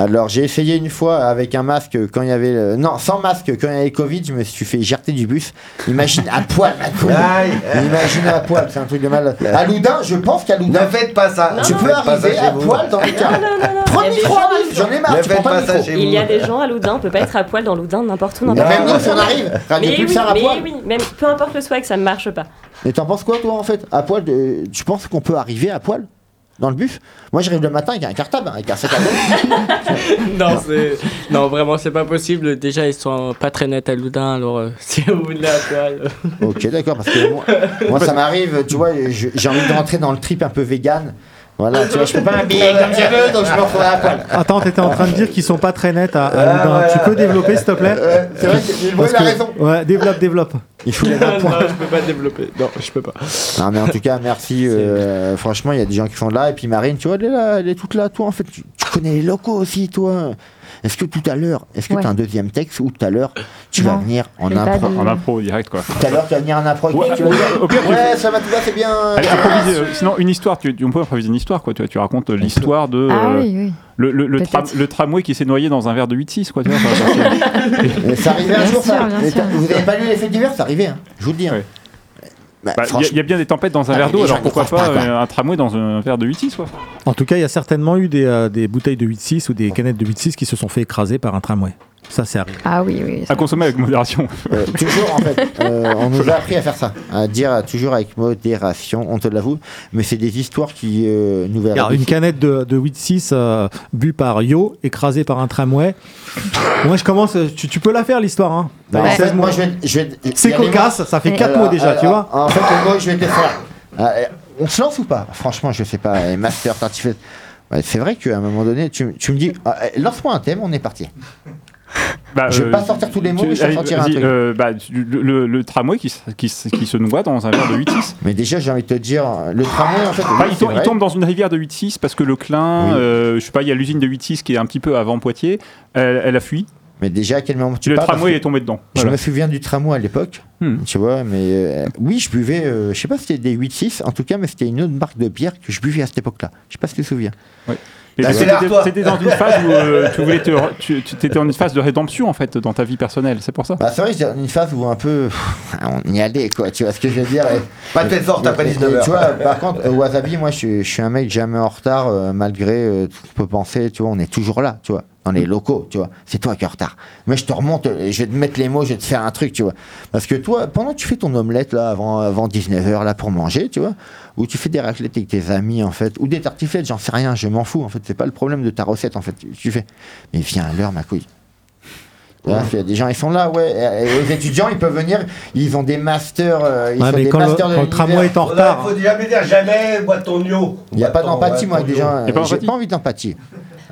Alors j'ai essayé une fois avec un masque quand il y avait le- non sans masque quand il y avait Covid je me suis fait jeter du bus imagine à poil. Aïe. imagine à poil c'est un truc de mal à Loudun je pense qu'à Loudun Ne faites pas ça. tu Ne peux arriver ça à vous. poil dans cas Non, non, non, non. le gens à Alice, j'en ai marre Ne faites pas pas ça chez vous. Il y a des gens à Loudun, on peut pas être à poil dans Loudun n'importe où, n'importe même nous si on arrive Mais oui, Pulsar à mais poil oui, même peu importe le swag, ça ne marche pas. et t'en penses quoi toi en fait à poil de- tu penses qu'on peut arriver à poil? Dans le bus moi j'arrive le matin avec un cartable avec un sac à dos non, c'est... non, vraiment, c'est pas possible. Déjà, ils sont pas très nets à Loudun, alors euh, si vous voulez à poil. euh. Ok, d'accord, parce que moi, moi, ça m'arrive, tu vois, j'ai envie de rentrer dans le trip un peu vegan. Voilà, tu vois, je peux pas m'habiller comme je veux, donc je me retrouve à poil. Attends, t'étais en train de dire qu'ils sont pas très nets à, à Ah, Loudun. voilà. Tu peux développer, s'il te plaît Euh, c'est vrai que a raison. Ouais, développe, développe. Il faut les non, points. je peux pas développer. Non, je peux pas. Non, mais en tout cas, merci. euh, franchement, il y a des gens qui sont là. Et puis Marine, tu vois, elle est là, elle est toute là. Toi, en fait, tu, tu connais les locaux aussi, toi. Est-ce que tout à l'heure, est-ce que Ouais. tu as un deuxième texte ou tout à l'heure, tu vas venir en impro de- En impro direct quoi. Tout à l'heure, tu vas venir en impro Ouais, moi, tu vas dire, au pire, tu- Ouais, ça va, tout va, c'est bien. Allez, euh, sinon une histoire, tu, on peut improviser une histoire quoi. Tu, vois, tu racontes euh, l'histoire de Ah euh, oui, oui. le, le, le, Peut-être. tram- le tramway qui s'est noyé dans un verre de 8-6 quoi. Tu vois, ça- ça- Mais ça arrivait un Bien jour, sûr, ça. sûr. Vous avez pas lu l'effet divers, ça arrivait, hein. Je vous le dis. hein. Ouais. Bah, Bah, Il y a- franchement- il y, a bien des tempêtes dans un Ah, verre d'eau, alors pourquoi pas, euh, un tramway dans un verre de 8-6 quoi. En tout cas, il y a certainement eu des, euh, des bouteilles de 8-6 ou des canettes de 8-6 qui se sont fait écraser par un tramway. Ça, c'est arrivé. Ah oui, oui. ça- À consommer avec modération. Euh, toujours en fait, euh, on nous a appris à faire ça, à dire toujours avec modération, on te l'avoue, mais c'est des histoires qui euh, nous verraient. Alors, une canette de, de 8-6 euh, bu par Yo, écrasée par un tramway. Moi, je commence. Tu, tu peux la faire, l'histoire. Hein. Bah, en T'as fait, 16 moi mois. je vais, je vais- C'est cocasse, ça fait Et- 4 Alors, mots déjà, tu vois. En fait, le mot je vais te faire, euh, on se lance ou pas? Franchement, je sais pas. Et Master. Ouais, c'est vrai qu'à un moment donné, tu, tu me dis, lance-moi un thème, on est parti. Bah, Je vais euh, pas sortir tous les mots, mais je vais allez, sortir un truc. euh, bah, le, le- le tramway qui, se- qui, se- qui se noie dans un verre de 8-6. Mais déjà, j'ai envie de te dire, le tramway, en fait, Bah, oui, il, tombe, il vrai. tombe dans une rivière de 8-6 parce que le Clin, Oui. euh, je sais pas, il y a l'usine de 8-6 qui est un petit peu avant Poitiers, elle, elle a fui. Mais déjà, à quel moment tu le tramway est tombé dedans. Je Voilà. me souviens du tramway à l'époque, Hmm. tu vois, mais euh, oui, je buvais, euh, je sais pas si c'était des 8-6, en tout cas, mais c'était une autre marque de bière que je buvais à cette époque-là. Je sais pas si tu te souviens. Bah, c'était- l'art, toi. C'était dans une phase où euh, tu voulais te, re- tu, tu étais en une phase de rédemption en fait dans ta vie personnelle, c'est pour ça. Bah, c'est vrai j'étais dans une phase où un peu, on y allait, quoi, tu vois ce que je veux dire. et- Pas de telle sorte, t'as pas et- et 19 heures. Tu vois, par contre, euh, Wasabi, moi, je, suis- je suis un mec jamais en retard, euh, malgré euh, tout ce qu'on peut penser, tu vois, on est toujours là, tu vois, dans les locaux, tu vois. C'est toi qui es en retard. Mais je te remonte, je vais te mettre les mots, je vais te faire un truc, tu vois. Parce que toi, pendant que tu fais ton omelette, là, avant, avant 19h, là, pour manger, tu vois, ou tu fais des raclettes avec tes amis, en fait, ou des tartiflettes, j'en sais rien, je m'en fous, en fait, c'est pas le problème de ta recette, en fait, tu, tu fais. Mais viens à l'heure, ma couille. Là, il y a des gens, ils sont là, ouais. Et les étudiants, ils peuvent venir, ils ont des masters. euh, ils Ouais, sont mais des quand le- masters de quand le tramway est en retard. Faut jamais dire jamais, bois ton yo. Il n'y a pas d'empathie, ouais, moi, avec des gens. J'ai pas envie d'empathie.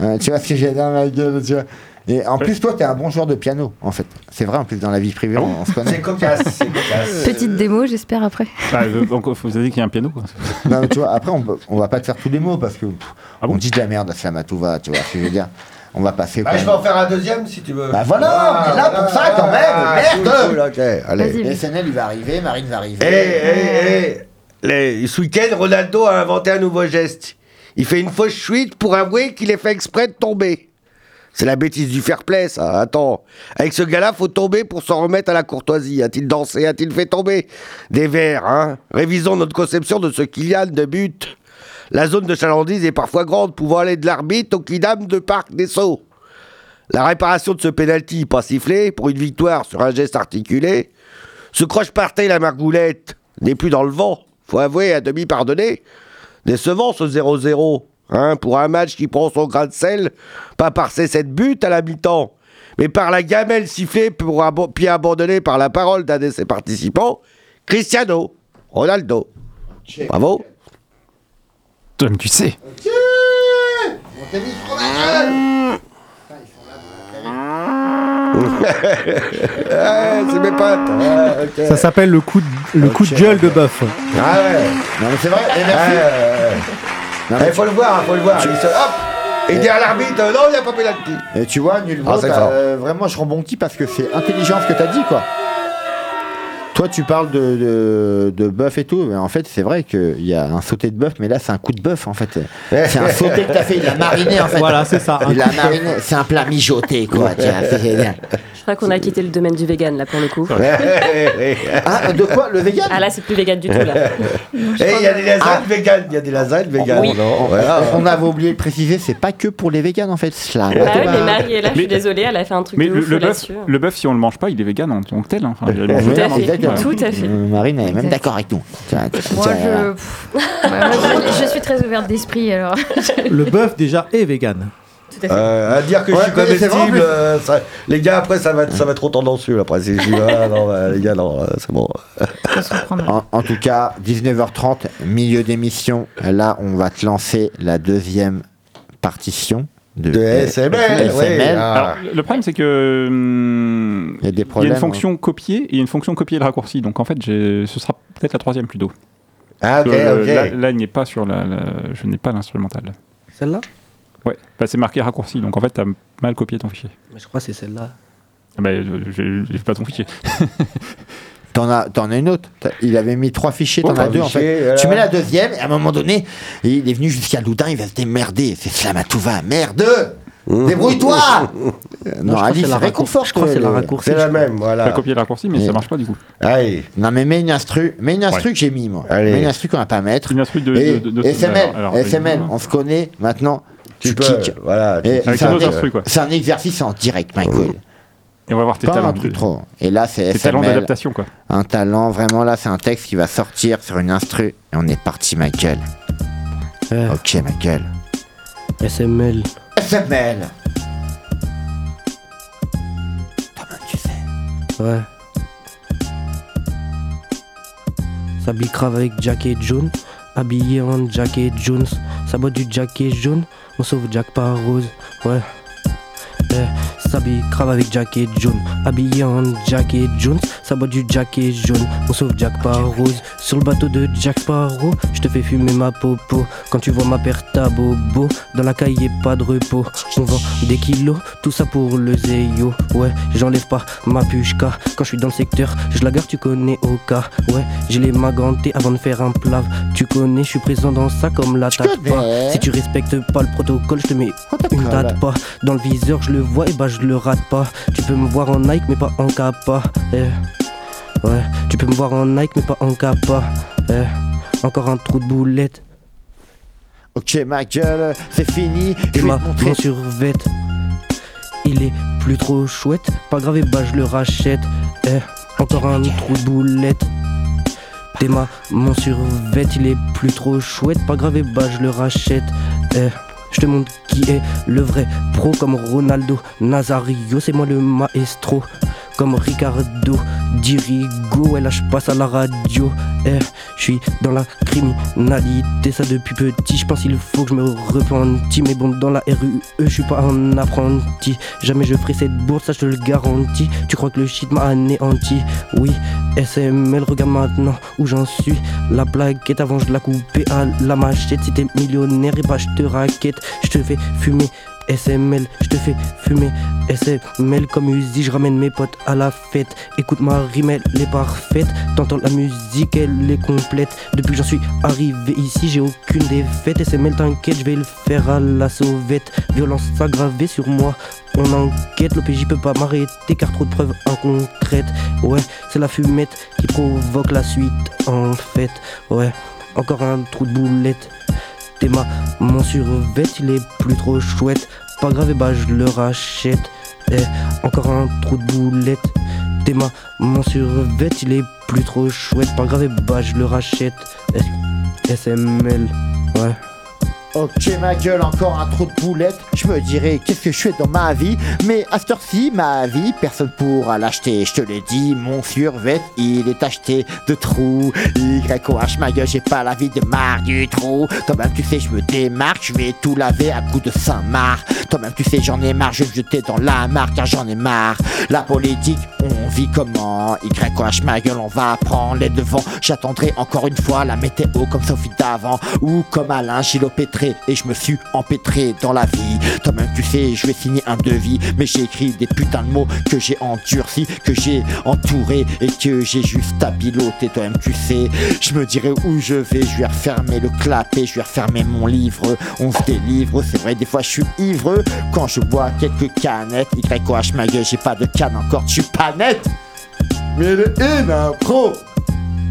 Euh, tu vois ce que j'ai dans la gueule, tu vois. Et en plus, toi, t'es un bon joueur de piano, en fait. C'est vrai, en plus, dans la vie privée, on, on se connaît. C'est cocasse, c'est cocasse. Petite démo, j'espère après. Ah, donc, vous avez dit qu'il y a un piano. Quoi. Non, mais tu vois, après, on, on va pas te faire tous les mots parce que pff, Ah bon on dit de la merde à Slamatouva, tu vois ce que je veux dire. On va passer. Bah, je vais même. en faire un deuxième si tu veux. Bah voilà, on est là pour ça quand même, merde. cool, cool, ok, allez. SNL, il va arriver, Marine va arriver. Eh, eh, eh. Ce week-end, Ronaldo a inventé un nouveau geste. Il fait une fausse chute pour avouer qu'il est fait exprès de tomber. C'est la bêtise du fair play, ça. Attends. Avec ce gars-là, faut tomber pour s'en remettre à la courtoisie. A-t-il dansé A-t-il fait tomber? Des verres, hein Révisons notre conception de ce qu'il y a de but. La zone de chalandise est parfois grande, pouvant aller de l'arbitre au kidam de Parc des Sceaux. La réparation de ce pénalty pas sifflé pour une victoire sur un geste articulé. Ce croche partait la margoulette n'est plus dans le vent. Faut avouer, à demi pardonné. Décevant ce 0-0. Hein, pour un match qui prend son grain de sel, pas par ses 7 buts à la mi-temps, mais par la gamelle sifflée pour abo- puis abandonnée par la parole d'un de ses participants, Cristiano Ronaldo. Bravo. Toi, mais tu sais. Ouais, c'est mes potes. Ouais, ok. Ça s'appelle le coup de, le coup de gueule de bœuf. Ah ouais. Non, mais c'est vrai, et merci. ouais. Non, mais Eh, faut le voir, faut le voir. Il se- hop Il dit à l'arbitre, euh, non, il n'y a pas pénalty. Et tu vois, nul Ah, fort. vraiment, je rebondis parce que c'est intelligent ce que t'as dit, quoi. Toi, tu parles de, de, de bœuf et tout, mais en fait, c'est vrai qu'il y a un sauté de bœuf, mais là, c'est un coup de bœuf, en fait. C'est un sauté que t'as fait, il l'a mariné, en fait. Voilà, c'est ça, un Il l'a mariné, c'est un plat mijoté, quoi. tu Je crois qu'on a quitté le domaine du vegan là pour le coup. ah, de quoi Le vegan? Ah là, c'est plus vegan du tout là. Eh, il y a des lasagnes véganes, il y a des lasagnes. Oui. non, voilà. On avait oublié de préciser, c'est pas que pour les végans, en fait. Cela. Oui, mais Marie est là, je suis désolée, elle a fait un truc Mais de le, ouf le bœuf, le bœuf, si on le mange pas, il est vegan en tant que tel. hein. Enfin, Tout à fait. Euh, Marine est même d'accord avec nous. Moi, je, pff, ouais, moi, je, je suis très ouverte d'esprit alors. Le bœuf déjà est vegan. Euh, à dire que Ouais, je suis comestible, euh, ça- les gars, après, ça va, être- ça va être trop tendancieux. Après, si je dis, ah, non, bah, les gars, non, euh, c'est bon. En tout cas, 19h30, milieu d'émission. Là, on va te lancer la deuxième partition de, De SML. Ah. Alors, le problème, c'est que hum, Il y a des il y a une fonction copier et il y a une fonction copier le raccourci. Donc en fait, ce sera peut-être la troisième plutôt. Ah, ok, euh, ok. Là, là, il n'est pas sur la, la- je n'ai pas l'instrumental. Celle-là? Ouais, bah, c'est marqué raccourci, donc en fait, tu as mal copié ton fichier. Mais je crois que c'est celle-là. Ah Bah, j'ai pas ton fichier. T'en as, t'en as une autre. T'as- Il avait mis trois fichiers, t'en Oh, as deux en fait. Tu mets la deuxième, et à un moment donné, il est venu jusqu'à Loudun, il va se démerder. C'est Slamatouva, merde Débrouille-toi Euh, Non, je crois Ali, c'est la réconforte. raccourci. Je crois que c'est la le- raccourci. C'est la même, Tu voilà. as copié le raccourci, mais Et- ça marche pas du coup. Allez. Non, mais mets une instru, mets une instru Ouais. que j'ai mis, moi. Allez. Mets une instru qu'on va pas mettre. Une instru de, Et de, de- de- SML, alors, alors, SML, euh, on se connaît maintenant. Tu, Tu peux, kicks. voilà. c'est un exercice en direct, Michael. Et on va voir tes Pas un talents. truc de- trop. Et là, c'est Tes talents SML. d'adaptation, quoi. Un talent, vraiment là, c'est un texte qui va sortir sur une instru. Et on est parti, Michael. Ouais. Ok, Michael. SML. SML Toi-même, tu sais. Ouais. S'habille grave avec jacket jaune. Habillé en jacket Jones. Ça boit du jacket jaune. On sauve Jack par rose. Ouais. S'habille grave avec jacket jaune. Habillé en jacket Jones. Ça boit du jacket jaune. On sauve Jack par rose. Sur le bateau de Jack Sparrow. Je te fais fumer ma popo. Quand tu vois ma perte à bobo. Dans la caille, pas de repos. On vend des kilos. Tout ça pour le zéyo. Ouais, j'enlève pas ma pushka. Quand je suis dans le secteur, je la garde, tu connais au cas. Ouais, j'ai les mains gantées avant de faire un plat. Tu connais, je suis présent dans ça comme la tape pas. Si tu respectes pas le protocole, je te mets une date pas. Dans le viseur, je le vois et bah je le rate pas. Tu peux me voir en Nike mais pas en Kappa. Eh. Ouais, tu peux me voir en Nike mais pas en Kappa. Eh. Encore un trou de boulette. Ok, Michael, c'est fini. Et ma, mon survêt Il est plus trop chouette Pas grave et bah je le rachète Eh, Encore un trou de boulette T'es ma, mon survêt Il est plus trop chouette Pas grave et bah je le rachète Eh, Je te montre qui est le vrai pro comme Ronaldo Nazario, c'est moi le maestro. Comme Ricardo Dirigo, ouais là je passe à la radio. Eh, je suis dans la criminalité, ça depuis petit. Je pense qu'il faut que je me repentis. Mais bon, dans la RUE, je suis pas un apprenti. Jamais je ferai cette bourse, ça je te le garantis. Tu crois que le shit m'a anéanti? Oui, SML, regarde maintenant où j'en suis. La plaquette avant je la coupais à la machette. Si t'es millionnaire, et bah je te raquette. Je te fais fumer. SML, je te fais fumer. SML comme Uzi, je ramène mes potes à la fête. Écoute ma rime, elle est parfaite. T'entends la musique, elle est complète. Depuis que j'en suis arrivé ici, j'ai aucune défaite. SML, t'inquiète, je vais le faire à la sauvette. Violence aggravée sur moi. On enquête, l'OPJ peut pas m'arrêter car trop de preuves inconcrètes. Ouais, c'est la fumette qui provoque la suite en fait. Ouais, encore un trou de boulette. T'es ma mon survêt, il est plus trop chouette. Pas grave, et bah je le rachète. Eh, encore un trou de boulette. T'es ma mon survêt, il est plus trop chouette. Pas grave, et bah je le rachète. Eh, SML, ouais. Ok ma gueule, encore un trou de boulette. Je me dirais qu'est-ce que je fais dans ma vie? Mais à cette heure-ci, ma vie, personne pourra l'acheter. Je te l'ai dit, mon survêt, il est acheté de trous. YOH ma gueule, j'ai pas la vie de Marc du trou. Toi-même tu sais, je me démarque, je vais tout laver à coups de Saint-Marc. Toi-même tu sais, j'en ai marre, je vais me jeter dans la marque car j'en ai marre. La politique, on vit comment? YOH ma gueule, on va prendre les devants. J'attendrai encore une fois la météo comme Sophie d'avant ou comme Alain Gilopétré et je me suis empêtré dans la vie. Toi-même tu sais, je vais signer un devis, mais j'ai écrit des putains de mots que j'ai endurcis, que j'ai entouré et que j'ai juste à piloter. Toi-même tu sais, je me dirai où je vais, je vais refermer le clapet, je vais refermer mon livre. On se délivre, c'est vrai, des fois je suis ivre quand je bois quelques canettes. YOH ma gueule, j'ai pas de canne encore, je suis pas net. Mais le une pro.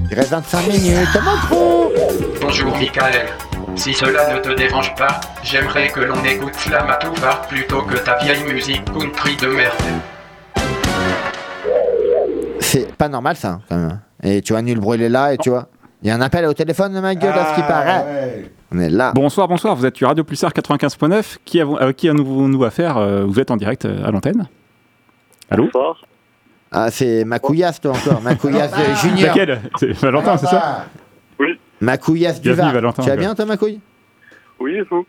Il reste 25 minutes, comment trop Bonjour Michael. Si cela ne te dérange pas, j'aimerais que l'on écoute Slamatouva plutôt que ta vieille musique country de merde. C'est pas normal ça, quand même. Et tu vois, nul bruit, il est là, et tu vois. Il y a un appel au téléphone de ma gueule, à ce qui paraît. On est là. Bonsoir, bonsoir, vous êtes sur Radio Pulsar 95.9. Qui a, euh, qui a nous, affaire euh, Vous êtes en direct euh, à l'antenne Allô Ah, c'est ma couillasse, toi encore. Ma couillasse euh, junior. Laquelle? C'est Valentin, c'est ça? Oui. Ma couillasse du Bienvenue, Var. Valentin. Tu vas bien, toi, ma couille Oui, et vous?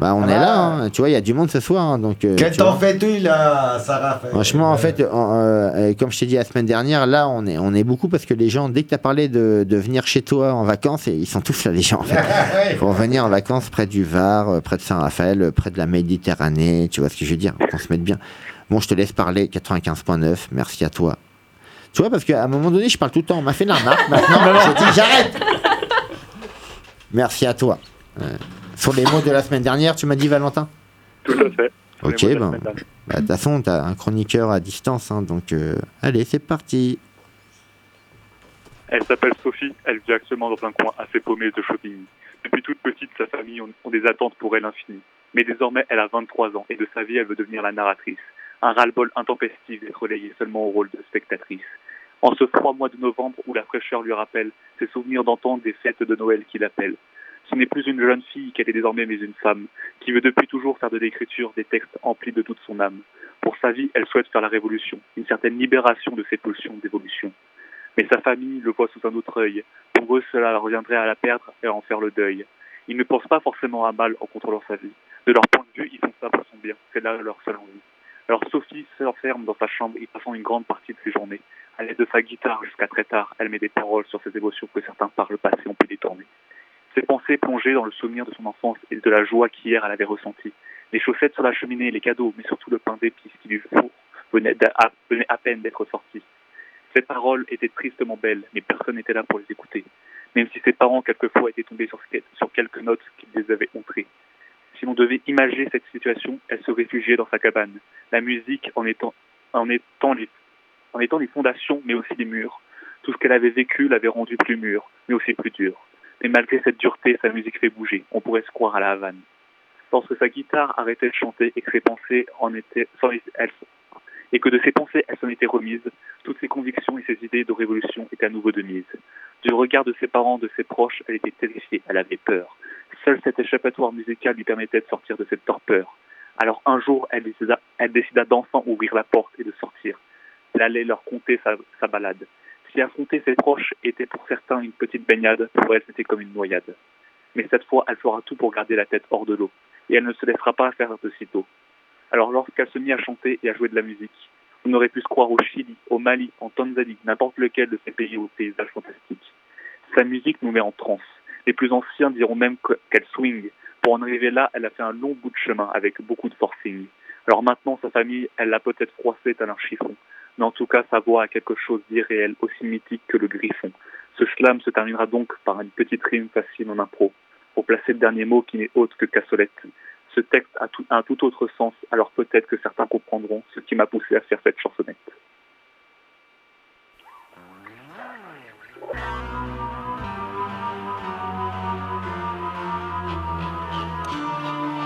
Bah, on est là, hein. tu vois, il y a du monde ce soir. hein, donc, euh, Qu'est-ce tu que t'en vois. fais, tu, là, Sarah? Franchement, en fait, euh, euh, comme je t'ai dit la semaine dernière, là, on est, on est beaucoup parce que les gens, dès que tu as parlé de, de venir chez toi en vacances, et ils sont tous là, les gens, en fait. Pour venir en vacances près du Var, euh, près de Saint-Raphaël, euh, près de la Méditerranée, tu vois ce que je veux dire Qu'on se mette bien. Bon, je te laisse parler, 95.9, merci à toi. Tu vois, parce qu'à un moment donné, je parle tout le temps, on m'a fait la remarque, maintenant, je dis j'arrête Merci à toi. Euh, sur les mots de la semaine dernière, tu m'as dit, Valentin Tout à fait. Ok, de ben, dernière. bah, de toute façon, t'as un chroniqueur à distance, hein, donc euh, allez, c'est parti. Elle s'appelle Sophie, elle vit actuellement dans un coin assez paumé de Chauvigny. Depuis toute petite, sa famille ont, ont des attentes pour elle infinies. Mais désormais, elle a 23 ans et de sa vie, elle veut devenir la narratrice. Un ras-le-bol intempestif d'être relayée seulement au rôle de spectatrice. En ce froid mois de novembre où la fraîcheur lui rappelle ses souvenirs d'entendre des fêtes de Noël qui l'appellent. Ce n'est plus une jeune fille qu'elle est désormais, mais une femme, qui veut depuis toujours faire de l'écriture des textes emplis de toute son âme. Pour sa vie, elle souhaite faire la révolution, une certaine libération de ses pulsions d'évolution. Mais sa famille le voit sous un autre œil. Pour eux, cela reviendrait à la perdre et à en faire le deuil. Ils ne pensent pas forcément à mal en contrôlant sa vie. De leur point de vue, ils font ça pour son bien. C'est là leur seule envie. Alors Sophie s'enferme dans sa chambre y passant une grande partie de ses journées. À l'aide de sa guitare jusqu'à très tard, elle met des paroles sur ses émotions que certains par le passé ont pu détourner. Ses pensées plongées dans le souvenir de son enfance et de la joie qu'hier elle avait ressentie. Les chaussettes sur la cheminée, les cadeaux, mais surtout le pain d'épices qui du four venait, à, peine d'être sorti. Ces paroles étaient tristement belles, mais personne n'était là pour les écouter. Même si ses parents quelquefois étaient tombés sur, quelques notes qui les avaient outrés. Si l'on devait imaginer cette situation, elle se réfugiait dans sa cabane. La musique en étant, en étant, les, fondations, mais aussi les murs. Tout ce qu'elle avait vécu l'avait rendu plus mûr, mais aussi plus dur. Mais malgré cette dureté, sa musique fait bouger. On pourrait se croire à la Havane. Lorsque sa guitare arrêtait de chanter et que ses pensées en étaient, et que de ses pensées elle s'en était remise, toutes ses convictions et ses idées de révolution étaient à nouveau de mise. Du regard de ses parents, de ses proches, elle était terrifiée, elle avait peur. Seul cet échappatoire musical lui permettait de sortir de cette torpeur. Alors un jour, elle décida, elle d'enfin ouvrir la porte et de sortir. Elle allait leur conter sa, balade. Si affronter ses proches était pour certains une petite baignade, pour elle c'était comme une noyade. Mais cette fois, elle fera tout pour garder la tête hors de l'eau. Et elle ne se laissera pas faire de sitôt. Alors lorsqu'elle se mit à chanter et à jouer de la musique, on aurait pu se croire au Chili, au Mali, en Tanzanie, n'importe lequel de ces pays aux paysages fantastiques. Sa musique nous met en transe. Les plus anciens diront même que- qu'elle swing. Pour en arriver là, elle a fait un long bout de chemin avec beaucoup de forcing. Alors maintenant, sa famille, elle l'a peut-être froissée tel un chiffon. Mais en tout cas, sa voix a quelque chose d'irréel, aussi mythique que le griffon. Ce slam se terminera donc par une petite rime facile en impro, pour placer le dernier mot qui n'est autre que cassolette. Texte a tout- un tout autre sens, alors peut-être que certains comprendront ce qui m'a poussé à faire cette chansonnette.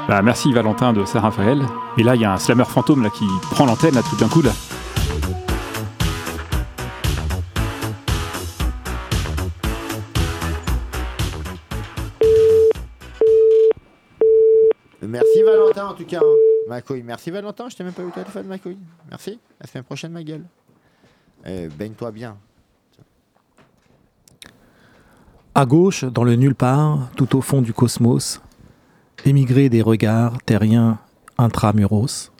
Bah, merci Valentin de Saint-Raphaël. Et là, il y a un slammer fantôme là, qui prend l'antenne tout d'un coup. Là. Valentin en tout cas. hein. Ma couille. Merci Valentin, je t'ai même pas eu au téléphone, ma couille. Merci. La semaine prochaine, ma gueule. Euh, Baigne-toi bien. À gauche, dans le nulle part, tout au fond du cosmos, émigré des regards terriens intramuros,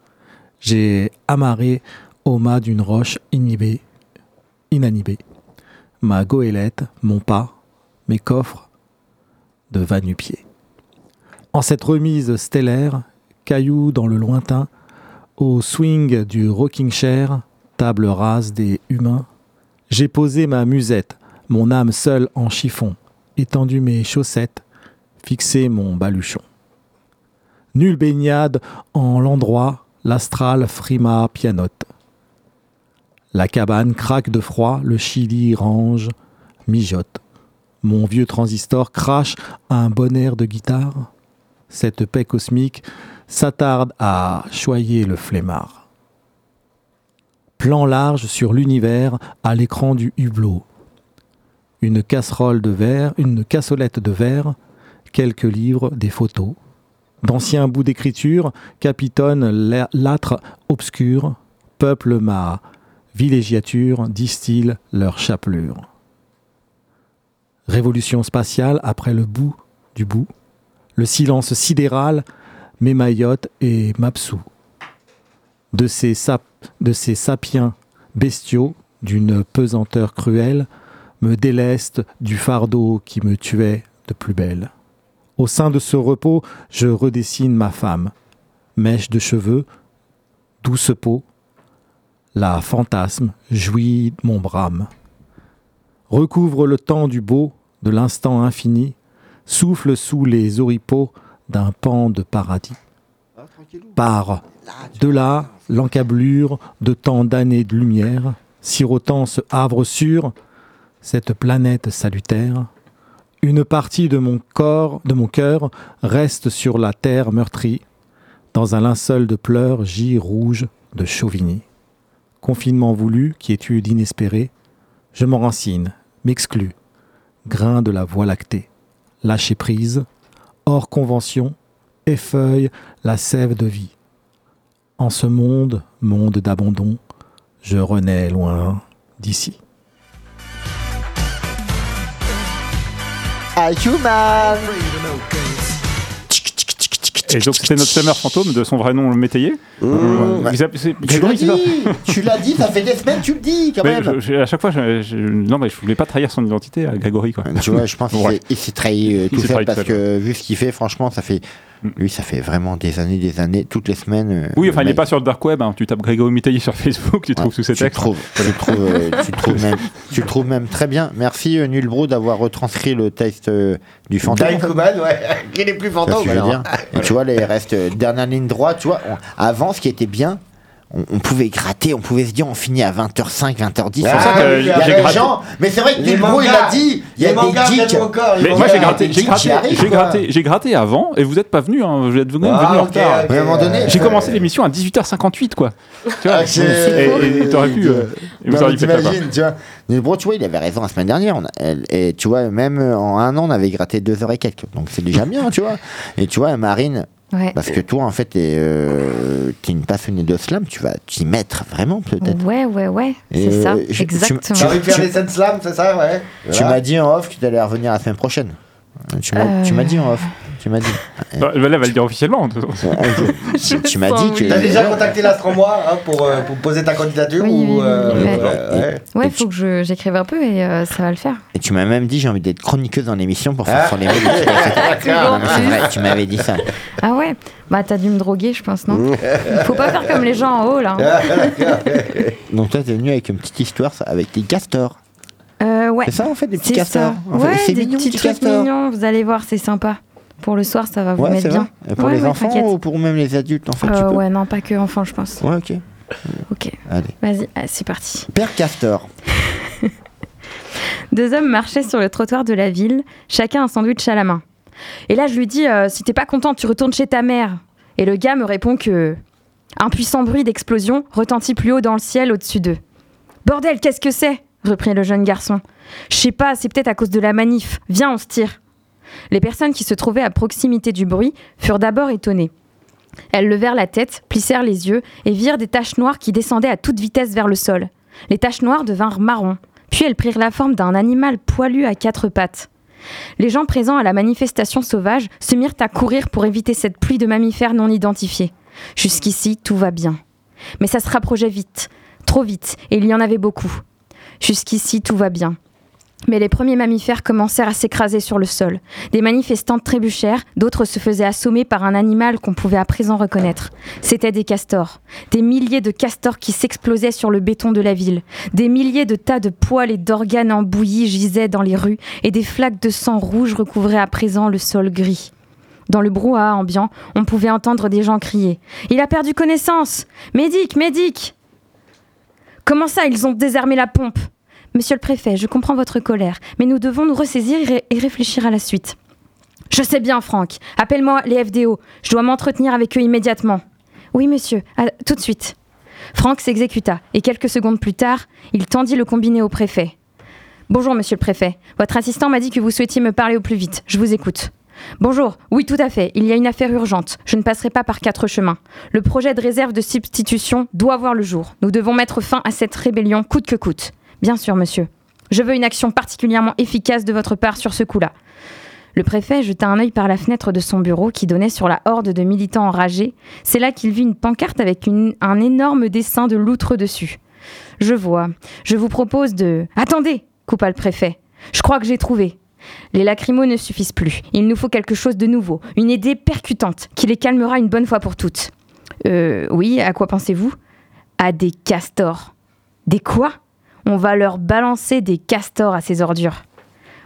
j'ai amarré au mât d'une roche inhibée, inanimée, ma goélette, mon pas, mes coffres de va-nu-pied. En cette remise stellaire, cailloux dans le lointain, au swing du rocking chair, table rase des humains, j'ai posé ma musette, mon âme seule en chiffon, étendu mes chaussettes, fixé mon baluchon. Nulle baignade en l'endroit, l'astral frima pianote. La cabane craque de froid, le chili range, mijote. Mon vieux transistor crache un bon air de guitare. Cette paix cosmique s'attarde à choyer le flemmard. Plan large sur l'univers à l'écran du hublot. Une casserole de verre, une cassolette de verre, quelques livres, des photos. D'anciens bouts d'écriture capitonnent l'âtre obscur, peuple ma villégiature, distille leur chapelure. Révolution spatiale après le bout du bout, le silence sidéral m'émaillote et m'absout. De ces, sap- de ces sapiens bestiaux d'une pesanteur cruelle me déleste du fardeau qui me tuait de plus belle. Au sein de ce repos, je redessine ma femme. Mèche de cheveux, douce peau, la fantasme jouit mon brame. Recouvre le temps du beau, de l'instant infini, souffle sous les oripeaux d'un pan de paradis. Par de là l'encablure de tant d'années de lumière, sirotant ce havre sûr, cette planète salutaire, une partie de mon corps, de mon cœur, reste sur la terre meurtrie, dans un linceul de pleurs gis rouge de Chauvigny. Confinement voulu, quiétude inespérée, je m'enracine, m'exclus, grain de la voie lactée, lâcher prise, hors convention, effeuille la sève de vie. En ce monde, monde d'abandon, je renais loin d'ici. Et donc c'était notre slammer fantôme de son vrai nom, le métayer. Euh, appelez- c'est- Tu l'as dit Tu l'as dit, ça fait des semaines, tu le dis quand Mais même je- je- à chaque fois, je, je- non, mais je voulais pas trahir son identité à Grégory. Quoi. Tu vois, je pense qu'il s'est- trahi euh, tout seul parce que vu ce qu'il fait, franchement, ça fait. Lui, ça fait vraiment des années, des années, toutes les semaines. euh, Oui, enfin, il n'est pas sur le dark web. hein. Tu tapes Grégory Métayer sur Facebook, tu trouves tous ces tu textes. trouves, tu le trouves, euh, tu le trouves même, tu le trouves même très bien. Merci euh, Nulbro d'avoir retranscrit le texte euh, du fantôme. Kuman, ouais, qui n'est plus Tu fantôme alors. dire Et tu vois, les restes euh, dernière ligne droite, tu vois, on- avant, ce qui était bien, on, on pouvait gratter, on pouvait se dire on finit à 20h05, 20h10. C'est pour ça Ah, que il y a j'ai des gratté. gens, mais c'est vrai que Les Dilbro, il l'a dit, il y a des geeks. Mais moi j'ai gratté, j'ai gratté, j'ai gratté, j'ai gratté avant et vous n'êtes pas venu, hein, vous êtes venu, Ah, venu en retard. J'ai euh, commencé l'émission à 18h58 quoi. Tu vois, Ah, c'est- et et t'aurais pu. euh, vous auriez t'imagines, tu vois. Mais bon, tu vois, il avait raison la semaine dernière. A- et tu vois, même en un an, on avait gratté deux heures et quelques. Donc c'est déjà bien, tu vois. Et tu vois, Marine, Ouais. parce que toi, en fait, t'es euh, t'es une passionnée de slam, tu vas t'y mettre vraiment, peut-être. Ouais, ouais, ouais, c'est ça, euh, je- tu- exactement. Faire Tu- des scènes slam, c'est ça, ouais Tu Voilà. m'as dit en off que tu allais revenir la semaine prochaine. Tu m'as Euh. tu m'as dit en off. Tu m'as dit. Non, Là, elle va le dire officiellement. tu tu m'as dit que. T'as déjà contacté l'Astre en moi hein, pour, euh, pour poser ta candidature Oui, ou euh, oui, oui. ouais, ouais. Ouais, faut que je- j'écrive un peu et euh, ça va le faire. Et tu m'as même dit j'ai envie d'être chroniqueuse dans l'émission pour faire Ah. sur les mots. Tu m'avais dit ça. Ah ouais? Bah t'as dû me droguer, je pense, non? Faut pas faire comme les gens en haut, là. Donc toi t'es venu avec une petite histoire ça, avec des castors. Euh, ouais. C'est ça en fait des petits castors. ça. En fait, Ouais, c'est des mignon, petits petits trucs castors. mignons, vous allez voir, c'est sympa. Pour le soir, ça va vous Ouais, mettre bien. Et Pour Ouais, les enfants ou pour même les adultes en fait tu Euh, peux ouais, non, pas que enfants, je pense. Ouais, ok. Ok. Allez. Vas-y, ah, c'est parti. Père Castor. Deux hommes marchaient sur le trottoir de la ville, chacun un sandwich à la main. Et là, je lui dis euh, Si t'es pas content, tu retournes chez ta mère. Et le gars me répond que. Un puissant bruit d'explosion retentit plus haut dans le ciel au-dessus d'eux. Bordel, qu'est-ce que c'est? Reprit le jeune garçon. Je sais pas, c'est peut-être à cause de la manif. Viens, on se tire. Les personnes qui se trouvaient à proximité du bruit furent d'abord étonnées. Elles levèrent la tête, plissèrent les yeux et virent des taches noires qui descendaient à toute vitesse vers le sol. Les taches noires devinrent marron, puis elles prirent la forme d'un animal poilu à quatre pattes. Les gens présents à la manifestation sauvage se mirent à courir pour éviter cette pluie de mammifères non identifiés. Jusqu'ici, tout va bien. Mais ça se rapprochait vite, trop vite, et il y en avait beaucoup. Jusqu'ici, tout va bien. Mais les premiers mammifères commencèrent à s'écraser sur le sol. Des manifestants trébuchèrent, d'autres se faisaient assommer par un animal qu'on pouvait à présent reconnaître. C'étaient des castors. Des milliers de castors qui s'explosaient sur le béton de la ville. Des milliers de tas de poils et d'organes en bouillie gisaient dans les rues, et des flaques de sang rouge recouvraient à présent le sol gris. Dans le brouhaha ambiant, on pouvait entendre des gens crier Il a perdu connaissance Médic, médic Comment ça, ils ont désarmé la pompe? Monsieur le préfet, je comprends votre colère, mais nous devons nous ressaisir et, ré- et réfléchir à la suite. Je sais bien, Franck. Appelle-moi les FDO. Je dois m'entretenir avec eux immédiatement. Oui, monsieur. À- tout de suite. Franck s'exécuta, et quelques secondes plus tard, il tendit le combiné au préfet. Bonjour, monsieur le préfet. Votre assistant m'a dit que vous souhaitiez me parler au plus vite. Je vous écoute. Bonjour, oui tout à fait, il y a une affaire urgente. Je ne passerai pas par quatre chemins. Le projet de réserve de substitution doit voir le jour. Nous devons mettre fin à cette rébellion coûte que coûte. Bien sûr, monsieur. Je veux une action particulièrement efficace de votre part sur ce coup-là. Le préfet jeta un œil par la fenêtre de son bureau qui donnait sur la horde de militants enragés. C'est là qu'il vit une pancarte avec un énorme dessin de loutre dessus. Je vois. Je vous propose de. Attendez coupa le préfet. Je crois que j'ai trouvé. Les lacrymos ne suffisent plus. Il nous faut quelque chose de nouveau, une idée percutante qui les calmera une bonne fois pour toutes. Euh, oui, à quoi pensez-vous? À des castors. Des quoi? On va leur balancer des castors à ces ordures.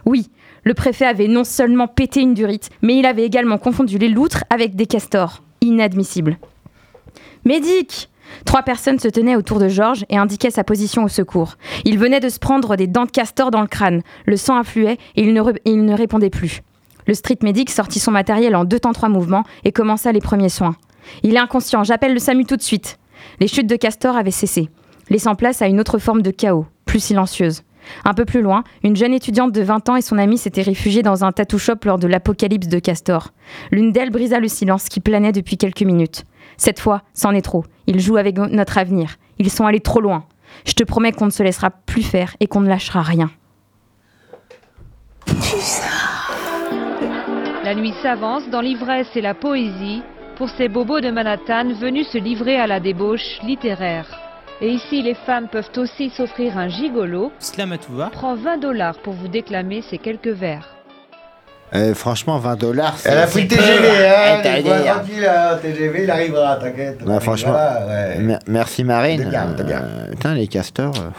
Oui, le préfet avait non seulement pété une durite, mais il avait également confondu les loutres avec des castors. Inadmissible. Médic Trois personnes se tenaient autour de Georges et indiquaient sa position au secours. Il venait de se prendre des dents de castor dans le crâne. Le sang affluait et il ne, répondait plus. Le street medic sortit son matériel en deux temps trois mouvements et commença les premiers soins. Il est inconscient, j'appelle le SAMU tout de suite. Les chutes de castor avaient cessé, laissant place à une autre forme de chaos, plus silencieuse. Un peu plus loin, une jeune étudiante de 20 ans et son amie s'étaient réfugiées dans un tattoo shop lors de l'apocalypse de Castor. L'une d'elles brisa le silence qui planait depuis quelques minutes. Cette fois, c'en est trop. Ils jouent avec notre avenir. Ils sont allés trop loin. Je te promets qu'on ne se laissera plus faire et qu'on ne lâchera rien. La nuit s'avance dans l'ivresse et la poésie pour ces bobos de Manhattan venus se livrer à la débauche littéraire. Et ici, les femmes peuvent aussi s'offrir un gigolo. Slamatouva. Prends 20 dollars pour vous déclamer ces quelques vers. Euh, franchement, 20 dollars. Elle a pris le TGV, hein. Laisse-moi tranquille, hein, TGV, il arrivera, t'inquiète. Ouais, franchement, Voilà, ouais. mer- merci Marine. Bien. Euh, putain, les castors. euh.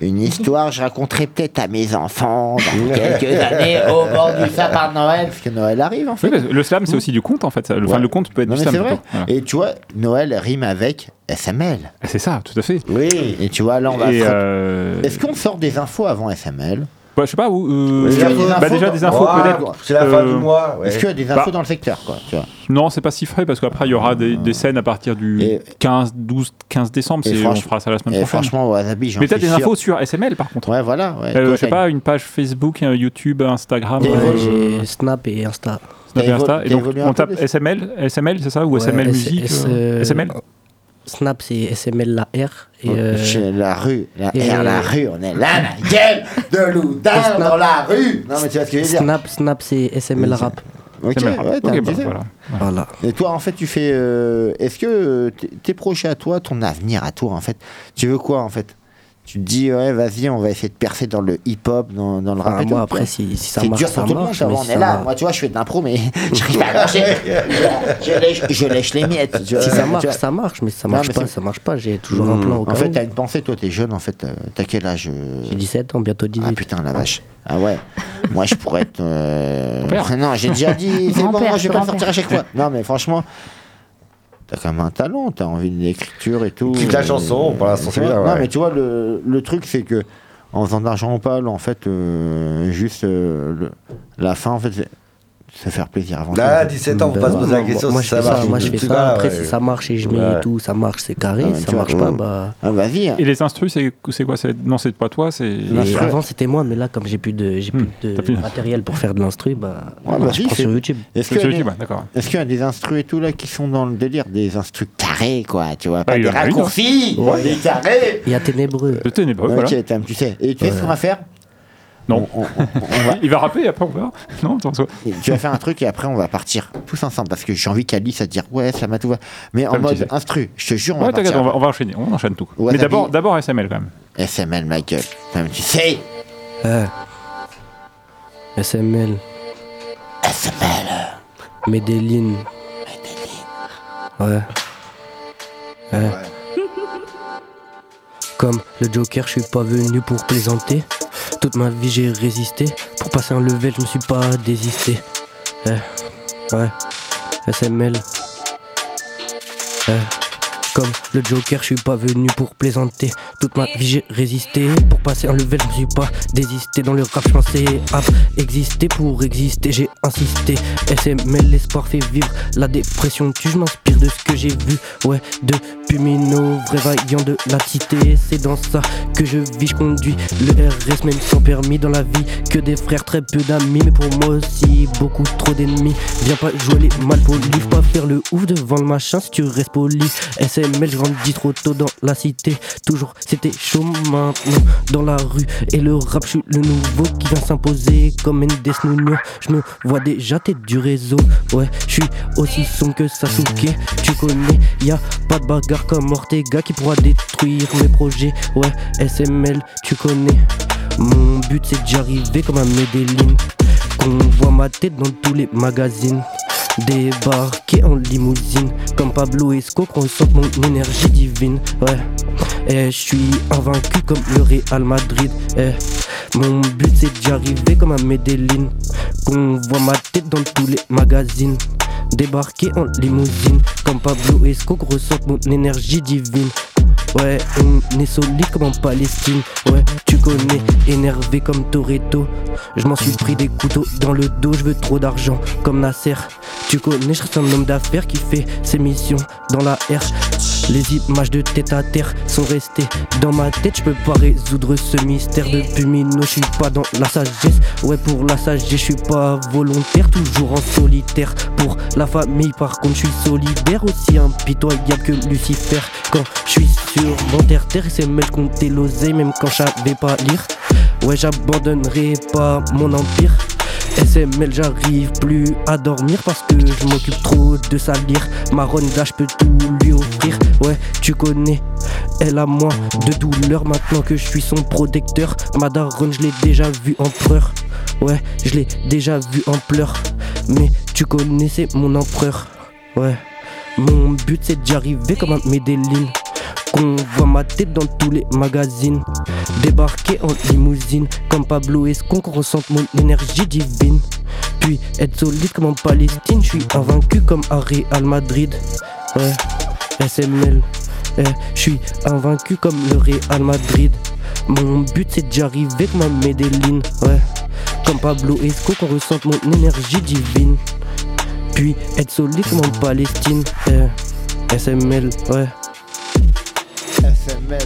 Une histoire, je raconterai peut-être à mes enfants dans quelques années au bord du sapin de Noël, parce que Noël arrive en fait. Oui, le slam, c'est aussi du conte en fait. Enfin, Ouais. le conte peut être Non, du slam. c'est vrai. Voilà. Et tu vois, Noël rime avec SML. C'est ça, tout à fait. Oui. Et tu vois, là, on va. Euh, Est-ce qu'on sort des infos avant SML bah, je sais pas où. euh, Est-ce qu'il y a des bah, infos déjà dans- des infos peut-être. C'est la fin du euh, mois, ouais. Est-ce qu'il y a des infos bah, dans le secteur, quoi tu vois? Non, c'est pas si frais parce qu'après il y aura des, des scènes à partir du 15, 12, 15 décembre. On fera ça la semaine et prochaine. franchement, Wasabi, j'en Mais peut-être des infos sur SML par contre. Ouais, voilà. Ouais. Euh, je sais pas, une page Facebook, un YouTube, Instagram. Ouais, euh, j'ai Snap et Insta. Snap et Insta. Et donc on tape SML, SML c'est ça Ou SML musique SML Snap, c'est SML la R. Et, Ouais, euh, chez la rue, la et- R, la rue, on est là, la gueule de Snap- dans la rue. Non, mais tu vois ce que je veux dire Snap, Snap, c'est SML Oui, rap. Ok, ouais, bah, voilà. Voilà. Et toi, en fait, tu fais. euh, Est-ce que euh, tes- tes projets à toi, ton avenir à toi, en fait, tu veux quoi, en fait? Tu te dis, ouais, vas-y, on va essayer de percer dans le hip-hop, dans, dans le rap. Et moi, tout, après, si- si ça C'est marche, dur pour ça tout le monde, marche, on est là. va- Moi, tu vois, je fais de l'impro, mais j'arrive pas à marcher. Je, lèche, je lèche les miettes. tu vois. Si ça marche, vois. ça marche, mais si ça Non, marche mais pas, ça marche pas. J'ai toujours un Mmh. plan au En fait, t'as une pensée, toi, t'es jeune, en fait. euh, T'as quel âge euh J'ai 17 ans, bientôt 18. Ah putain, la vache. Ah ouais. Moi, je pourrais être. euh. Non, j'ai déjà dit, c'est bon, moi, je vais pas sortir à chaque fois. Non, mais franchement. T'as quand même un talent, t'as envie d'écriture et tout. Quitte la chanson, pour l'instant, c'est bien, Non, ouais. mais tu vois, le, le truc, c'est que en faisant de l'argent ou pas, là, en fait, euh, juste euh, le- la fin, en fait, c'est se faire plaisir avant Là, tout. 17 ans, faut pas se poser la question moi, si ça fais marche. ça, moi, je fais ça. Après, ouais. si ça marche et je mets Ouais. tout, ça marche, c'est carré. Ah, si tu ça vois, marche pas, bah. Ah, vas-y. Et les instrus, c'est c'est quoi Non, c'est pas toi, c'est. Et avant c'était moi, mais là comme j'ai plus de, j'ai plus de plus- matériel pour faire de l'instru, bah, Ouais, je prends sur YouTube. Est-ce qu'il y, a des- instrus et tout là qui sont dans le délire Des instrus carrés, quoi, tu vois, pas Ah, il y des hein. raccourcis, des carrés Il y a ténébreux. Le ténébreux, voilà. Tu sais. Et tu sais ce qu'on va faire? Non. On- on- on va- Il va rapper et après on verra. Non, attends, tu vas faire un truc et après on va partir tous ensemble parce que j'ai envie qu'Alice à dire ouais ça m'a tout va mais en mode instru je te jure on Ouais, va t'inquiète, partir on va, on va enchaîner, on enchaîne tout. Ouais, Mais d'abord, d'abord SML quand même. SML ma gueule Tam, tu sais Euh, SML. SML. Medellin. Ouais. Ouais. Comme le Joker, je suis pas venu pour plaisanter. Toute ma vie j'ai résisté. Pour passer un level, je me suis pas désisté. Ouais. Ouais. SML. Comme le Joker, je suis pas venu pour plaisanter. Toute ma vie j'ai résisté. Pour passer un level, je suis pas désisté. Dans le rap, je pensais exister pour exister. J'ai insisté. SML, l'espoir fait vivre. La dépression tue, je m'inspire de ce que j'ai vu. Ouais, depuis Mino, vrai vaillant de la cité. C'est dans ça que je vis, je conduis le RS, même sans permis dans la vie. Que des frères, très peu d'amis. Mais pour moi aussi, beaucoup trop d'ennemis. Viens pas jouer les mal polis, faut pas faire le ouf devant le machin si tu restes poli. SML, je grandis trop tôt dans la cité. Toujours, c'était chaud maintenant dans la rue. Et le rap, je suis le nouveau qui vient s'imposer comme Mendes Nuno. Je me vois déjà tête du réseau. Ouais, je suis aussi sombre que Sasuke. Tu connais, y a pas de bagarre comme Ortega qui pourra détruire mes projets. Ouais, SML, tu connais. Mon but c'est d'y arriver comme un Medellin. Qu'on voit ma tête dans tous les magazines. Débarquer en limousine Comme Pablo Esco sente mon énergie divine Ouais. Et je suis invaincu comme le Real Madrid Eh, Mon but c'est d'y arriver comme un Medellin Qu'on voit ma tête dans tous les magazines. Débarquer en limousine Comme Pablo Esco ressente mon énergie divine Ouais, on est solide comme en Palestine. Ouais, connais, énervé comme Toretto. Je m'en suis pris des couteaux dans le dos, je veux trop d'argent comme Nasser. Tu connais, je reste un homme d'affaires qui fait ses missions dans la R. Les images de tête à terre sont restées dans ma tête, je peux pas résoudre ce mystère. Depuis Mino, je suis pas dans la sagesse. Ouais, pour la sagesse, je suis pas volontaire, toujours en solitaire. Pour la famille, par contre, je suis solidaire, aussi impitoyable que Lucifer. Quand je suis sur mon terre-terre, c'est me compter l'oseille, même quand je pas lire. Ouais, j'abandonnerai pas mon empire. SML, j'arrive plus à dormir parce que je m'occupe trop de salir. Ma Ronda, je peux tout lui offrir. Ouais, tu connais, elle a moins de douleur maintenant que je suis son protecteur. Ma daronne, je l'ai déjà vu empereur. Ouais, je l'ai déjà vu en pleurs. Mais tu connais, c'est mon empereur. Ouais, mon but c'est d'y arriver comme un Medellin. Qu'on voit ma tête dans tous les magazines. Débarquer en limousine, comme Pablo Escon, qu'on ressente mon énergie divine. Puis être solide comme en Palestine, je suis invaincu comme à Real Madrid. Ouais, SML, eh, je suis invaincu comme le Real Madrid. Mon but c'est d'y arriver comme ma Medellin, ouais. Comme Pablo Esco, qu'on ressente mon énergie divine. Puis être solide comme en Palestine, eh, SML, ouais. Ma.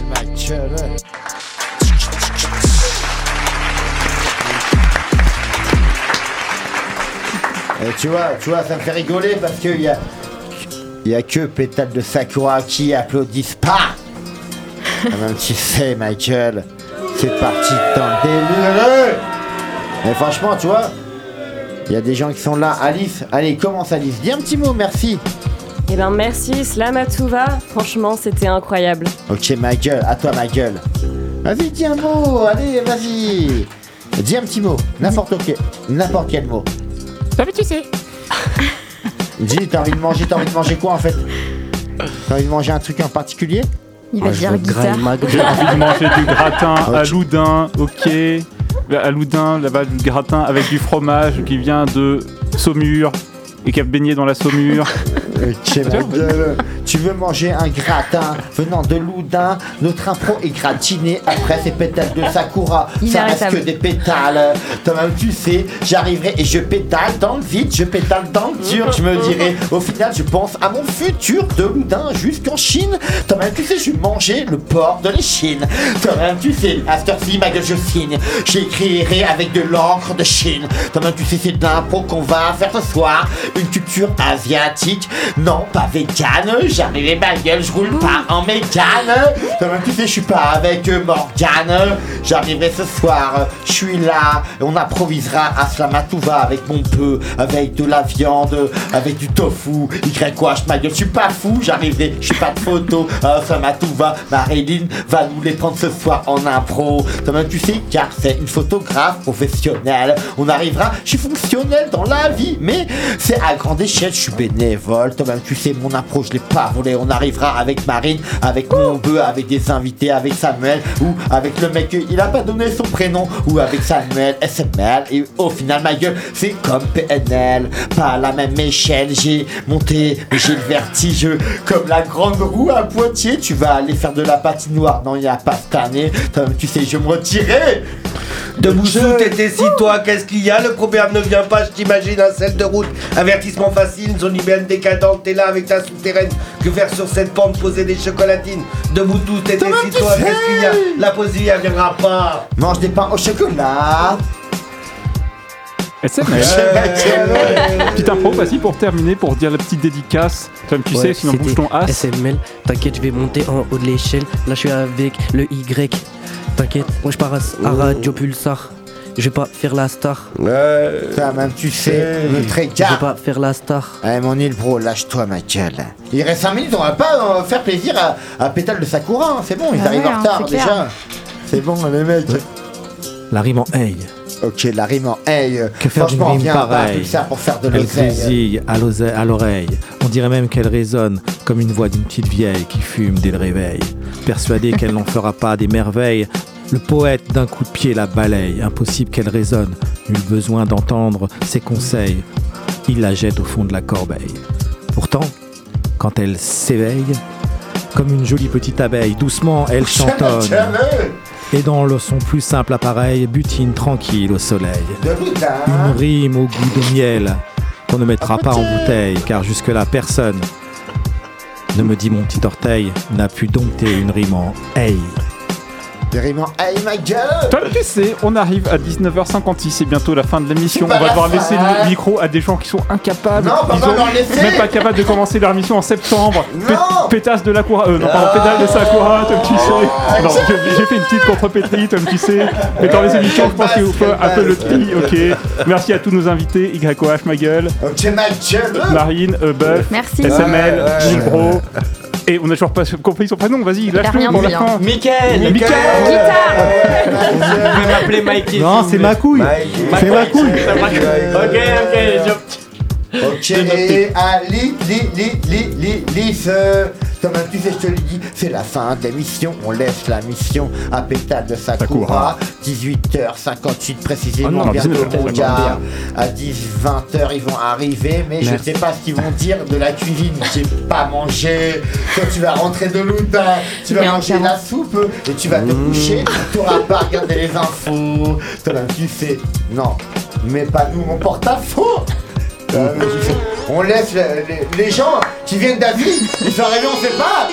Et tu vois, tu vois, ça me fait rigoler parce qu'il y a, y a que Pétale de Sakura qui applaudissent pas. Même tu sais, Michael, c'est parti dans le délire. Mais franchement, tu vois, il y a des gens qui sont là. Alice, allez, commence Alice. Dis un petit mot, merci. Eh ben merci, Slamatouva. Franchement, c'était incroyable. Ok, ma gueule, à toi, ma gueule. Vas-y, dis un mot, allez, vas-y. Dis un petit mot, n'importe quel, n'importe quel mot. Ça tu sais. Dis, t'as envie de manger, t'as envie de manger quoi en fait? T'as envie de manger un truc en particulier? Il va Ah, dire guitare. J'ai envie de manger du gratin à Loudun, ok. À Loudun, là-bas, du gratin avec du fromage qui vient de Saumur et qui a baigné dans la Saumur. Ok, ma gueule. Tu veux manger un gratin venant de Loudun Notre impro est gratiné. Après, ces pétales de Sakura. Ça reste que des pétales. Toi-même, tu sais, j'arriverai et je pétale dans le vide, je pétale dans le dur. Je me dirais, au final, je pense à mon futur de Loudun jusqu'en Chine. Toi-même, tu sais, je vais manger le port de l'Échine. Toi-même, tu sais, à cette heure-ci, ma gueule, je signe. J'écrirai avec de l'encre de Chine. Toi-même, tu sais, c'est de l'impro qu'on va faire ce soir. Une culture asiatique. Non, pas végane. J'arriverai ma gueule, je roule pas en mégane. Tu sais, je suis pas avec euh, Morgane. J'arriverai ce soir, je suis là. On improvisera à Slamatouva avec mon peu, avec de la viande, avec du tofu. Y quoi, ma gueule, je suis pas fou. J'arriverai, je suis pas de photo. À Slamatouva, Marilyn va nous les prendre ce soir en impro. Tu sais, car c'est une photographe professionnelle. On arrivera, je suis fonctionnel dans la vie, mais c'est à grande échelle, je suis bénévole. Toi-même, tu sais, mon impro, je l'ai pas volé. On arrivera avec Marine, avec mon bœuf, avec des invités, avec Samuel, ou avec le mec, il a pas donné son prénom, ou avec Samuel, SML, et au final, ma gueule, c'est comme PNL. Pas à la même échelle, j'ai monté, mais j'ai le vertige, comme la grande roue à Poitiers. Tu vas aller faire de la patinoire, non, il y a pas cette année. Toi-même, tu sais, je me retirer. Debout sous, t'étais si toi, qu'est-ce qu'il y a? Le proverbe ne vient pas, je t'imagine un sel de route. Avertissement facile, zone humaine décadente, t'es là avec ta souterraine. Que faire sur cette pente, poser des chocolatines? Debout tous, t'étais si toi, qu'est-ce qu'il y a? La poésie, elle viendra pas. Mange des pains au chocolat. SML. Petite impro, vas-y, pour terminer, pour dire la petite dédicace. Comme tu sais, sinon bouge ton as. SML, t'inquiète, je vais monter en haut de l'échelle. Là, je suis avec le Y. T'inquiète, moi je pars à, à Radio Pulsar. Je vais pas faire la star. Toi, même tu sais, le très Je vais pas faire la star. Allez, mon île, bro, lâche-toi, ma gueule. Il reste 5 minutes, on va pas euh, faire plaisir à, à Pétale de Sakura, hein, c'est bon, ils Ah arrivent ouais, en hein, retard c'est clair. déjà. C'est bon, les mecs. La rime en hey. Ok, la rime en hey. euh, Que faire d'une Franchement, on rime à pareille Pulsar pour faire de Elle l'oseille. grésille à à l'oreille. On dirait même qu'elle résonne comme une voix d'une petite vieille qui fume dès le réveil. Persuadée qu'elle n'en fera pas des merveilles, le poète d'un coup de pied la balaye. Impossible qu'elle résonne. Nul besoin d'entendre ses conseils. Il la jette au fond de la corbeille. Pourtant, quand elle s'éveille, comme une jolie petite abeille, doucement elle chantonne. Et dans le son plus simple appareil, butine tranquille au soleil. Une rime au goût de miel qu'on ne mettra pas en bouteille, car jusque-là personne ne me dit mon petit orteil n'a pu dompter une rime en hey. Des rimes en hey, ma gueule. Toi, tu sais, on arrive à 19h56, c'est bientôt la fin de l'émission. On va devoir fin. laisser le micro à des gens qui sont incapables. Non, Ils laisser. même pas capables de commencer leur émission en septembre. Non. pétasse de la cour. Euh, non, pardon, pédale de Sakura, comme tu sais. Non, j'ai fait une petite contrepétrie, comme tu sais. Mais dans les émissions, je pense qu'il faut un peu le tri. Ok. Merci à tous nos invités. YOH, ma gueule. Ok, ma gueule. Marine, Buff. SML, Gilbro. Et on a toujours pas compris son prénom, vas-y, lâche-le pour la dit, fin. Mickaël Mickaël Vous pouvez m'appeler Mikey. Non, c'est ma couille. C'est ma couille. Ok, ok, je... Ok, et à Li, Li, Li, Li, Li, euh, Comme tu sais, je te le dis, c'est la fin de l'émission. On laisse la mission à Pétale de Sakura. Sakura. 18h58 précisément. Oh non, bientôt, 19h, mon ça gars. va À 10, 20h, ils vont arriver, mais je Merci. sais pas ce qu'ils vont dire de la cuisine. J'ai pas mangé. Toi, tu vas rentrer de l'outin, tu vas Mais manger la soupe et tu vas te coucher. Tu n'auras pas regardé les infos. Toi-même, tu sais. Non, mais pas nous, mon porte-à-faux. On laisse les, gens qui viennent d'Afrique, ils sont arrivés, on sait pas.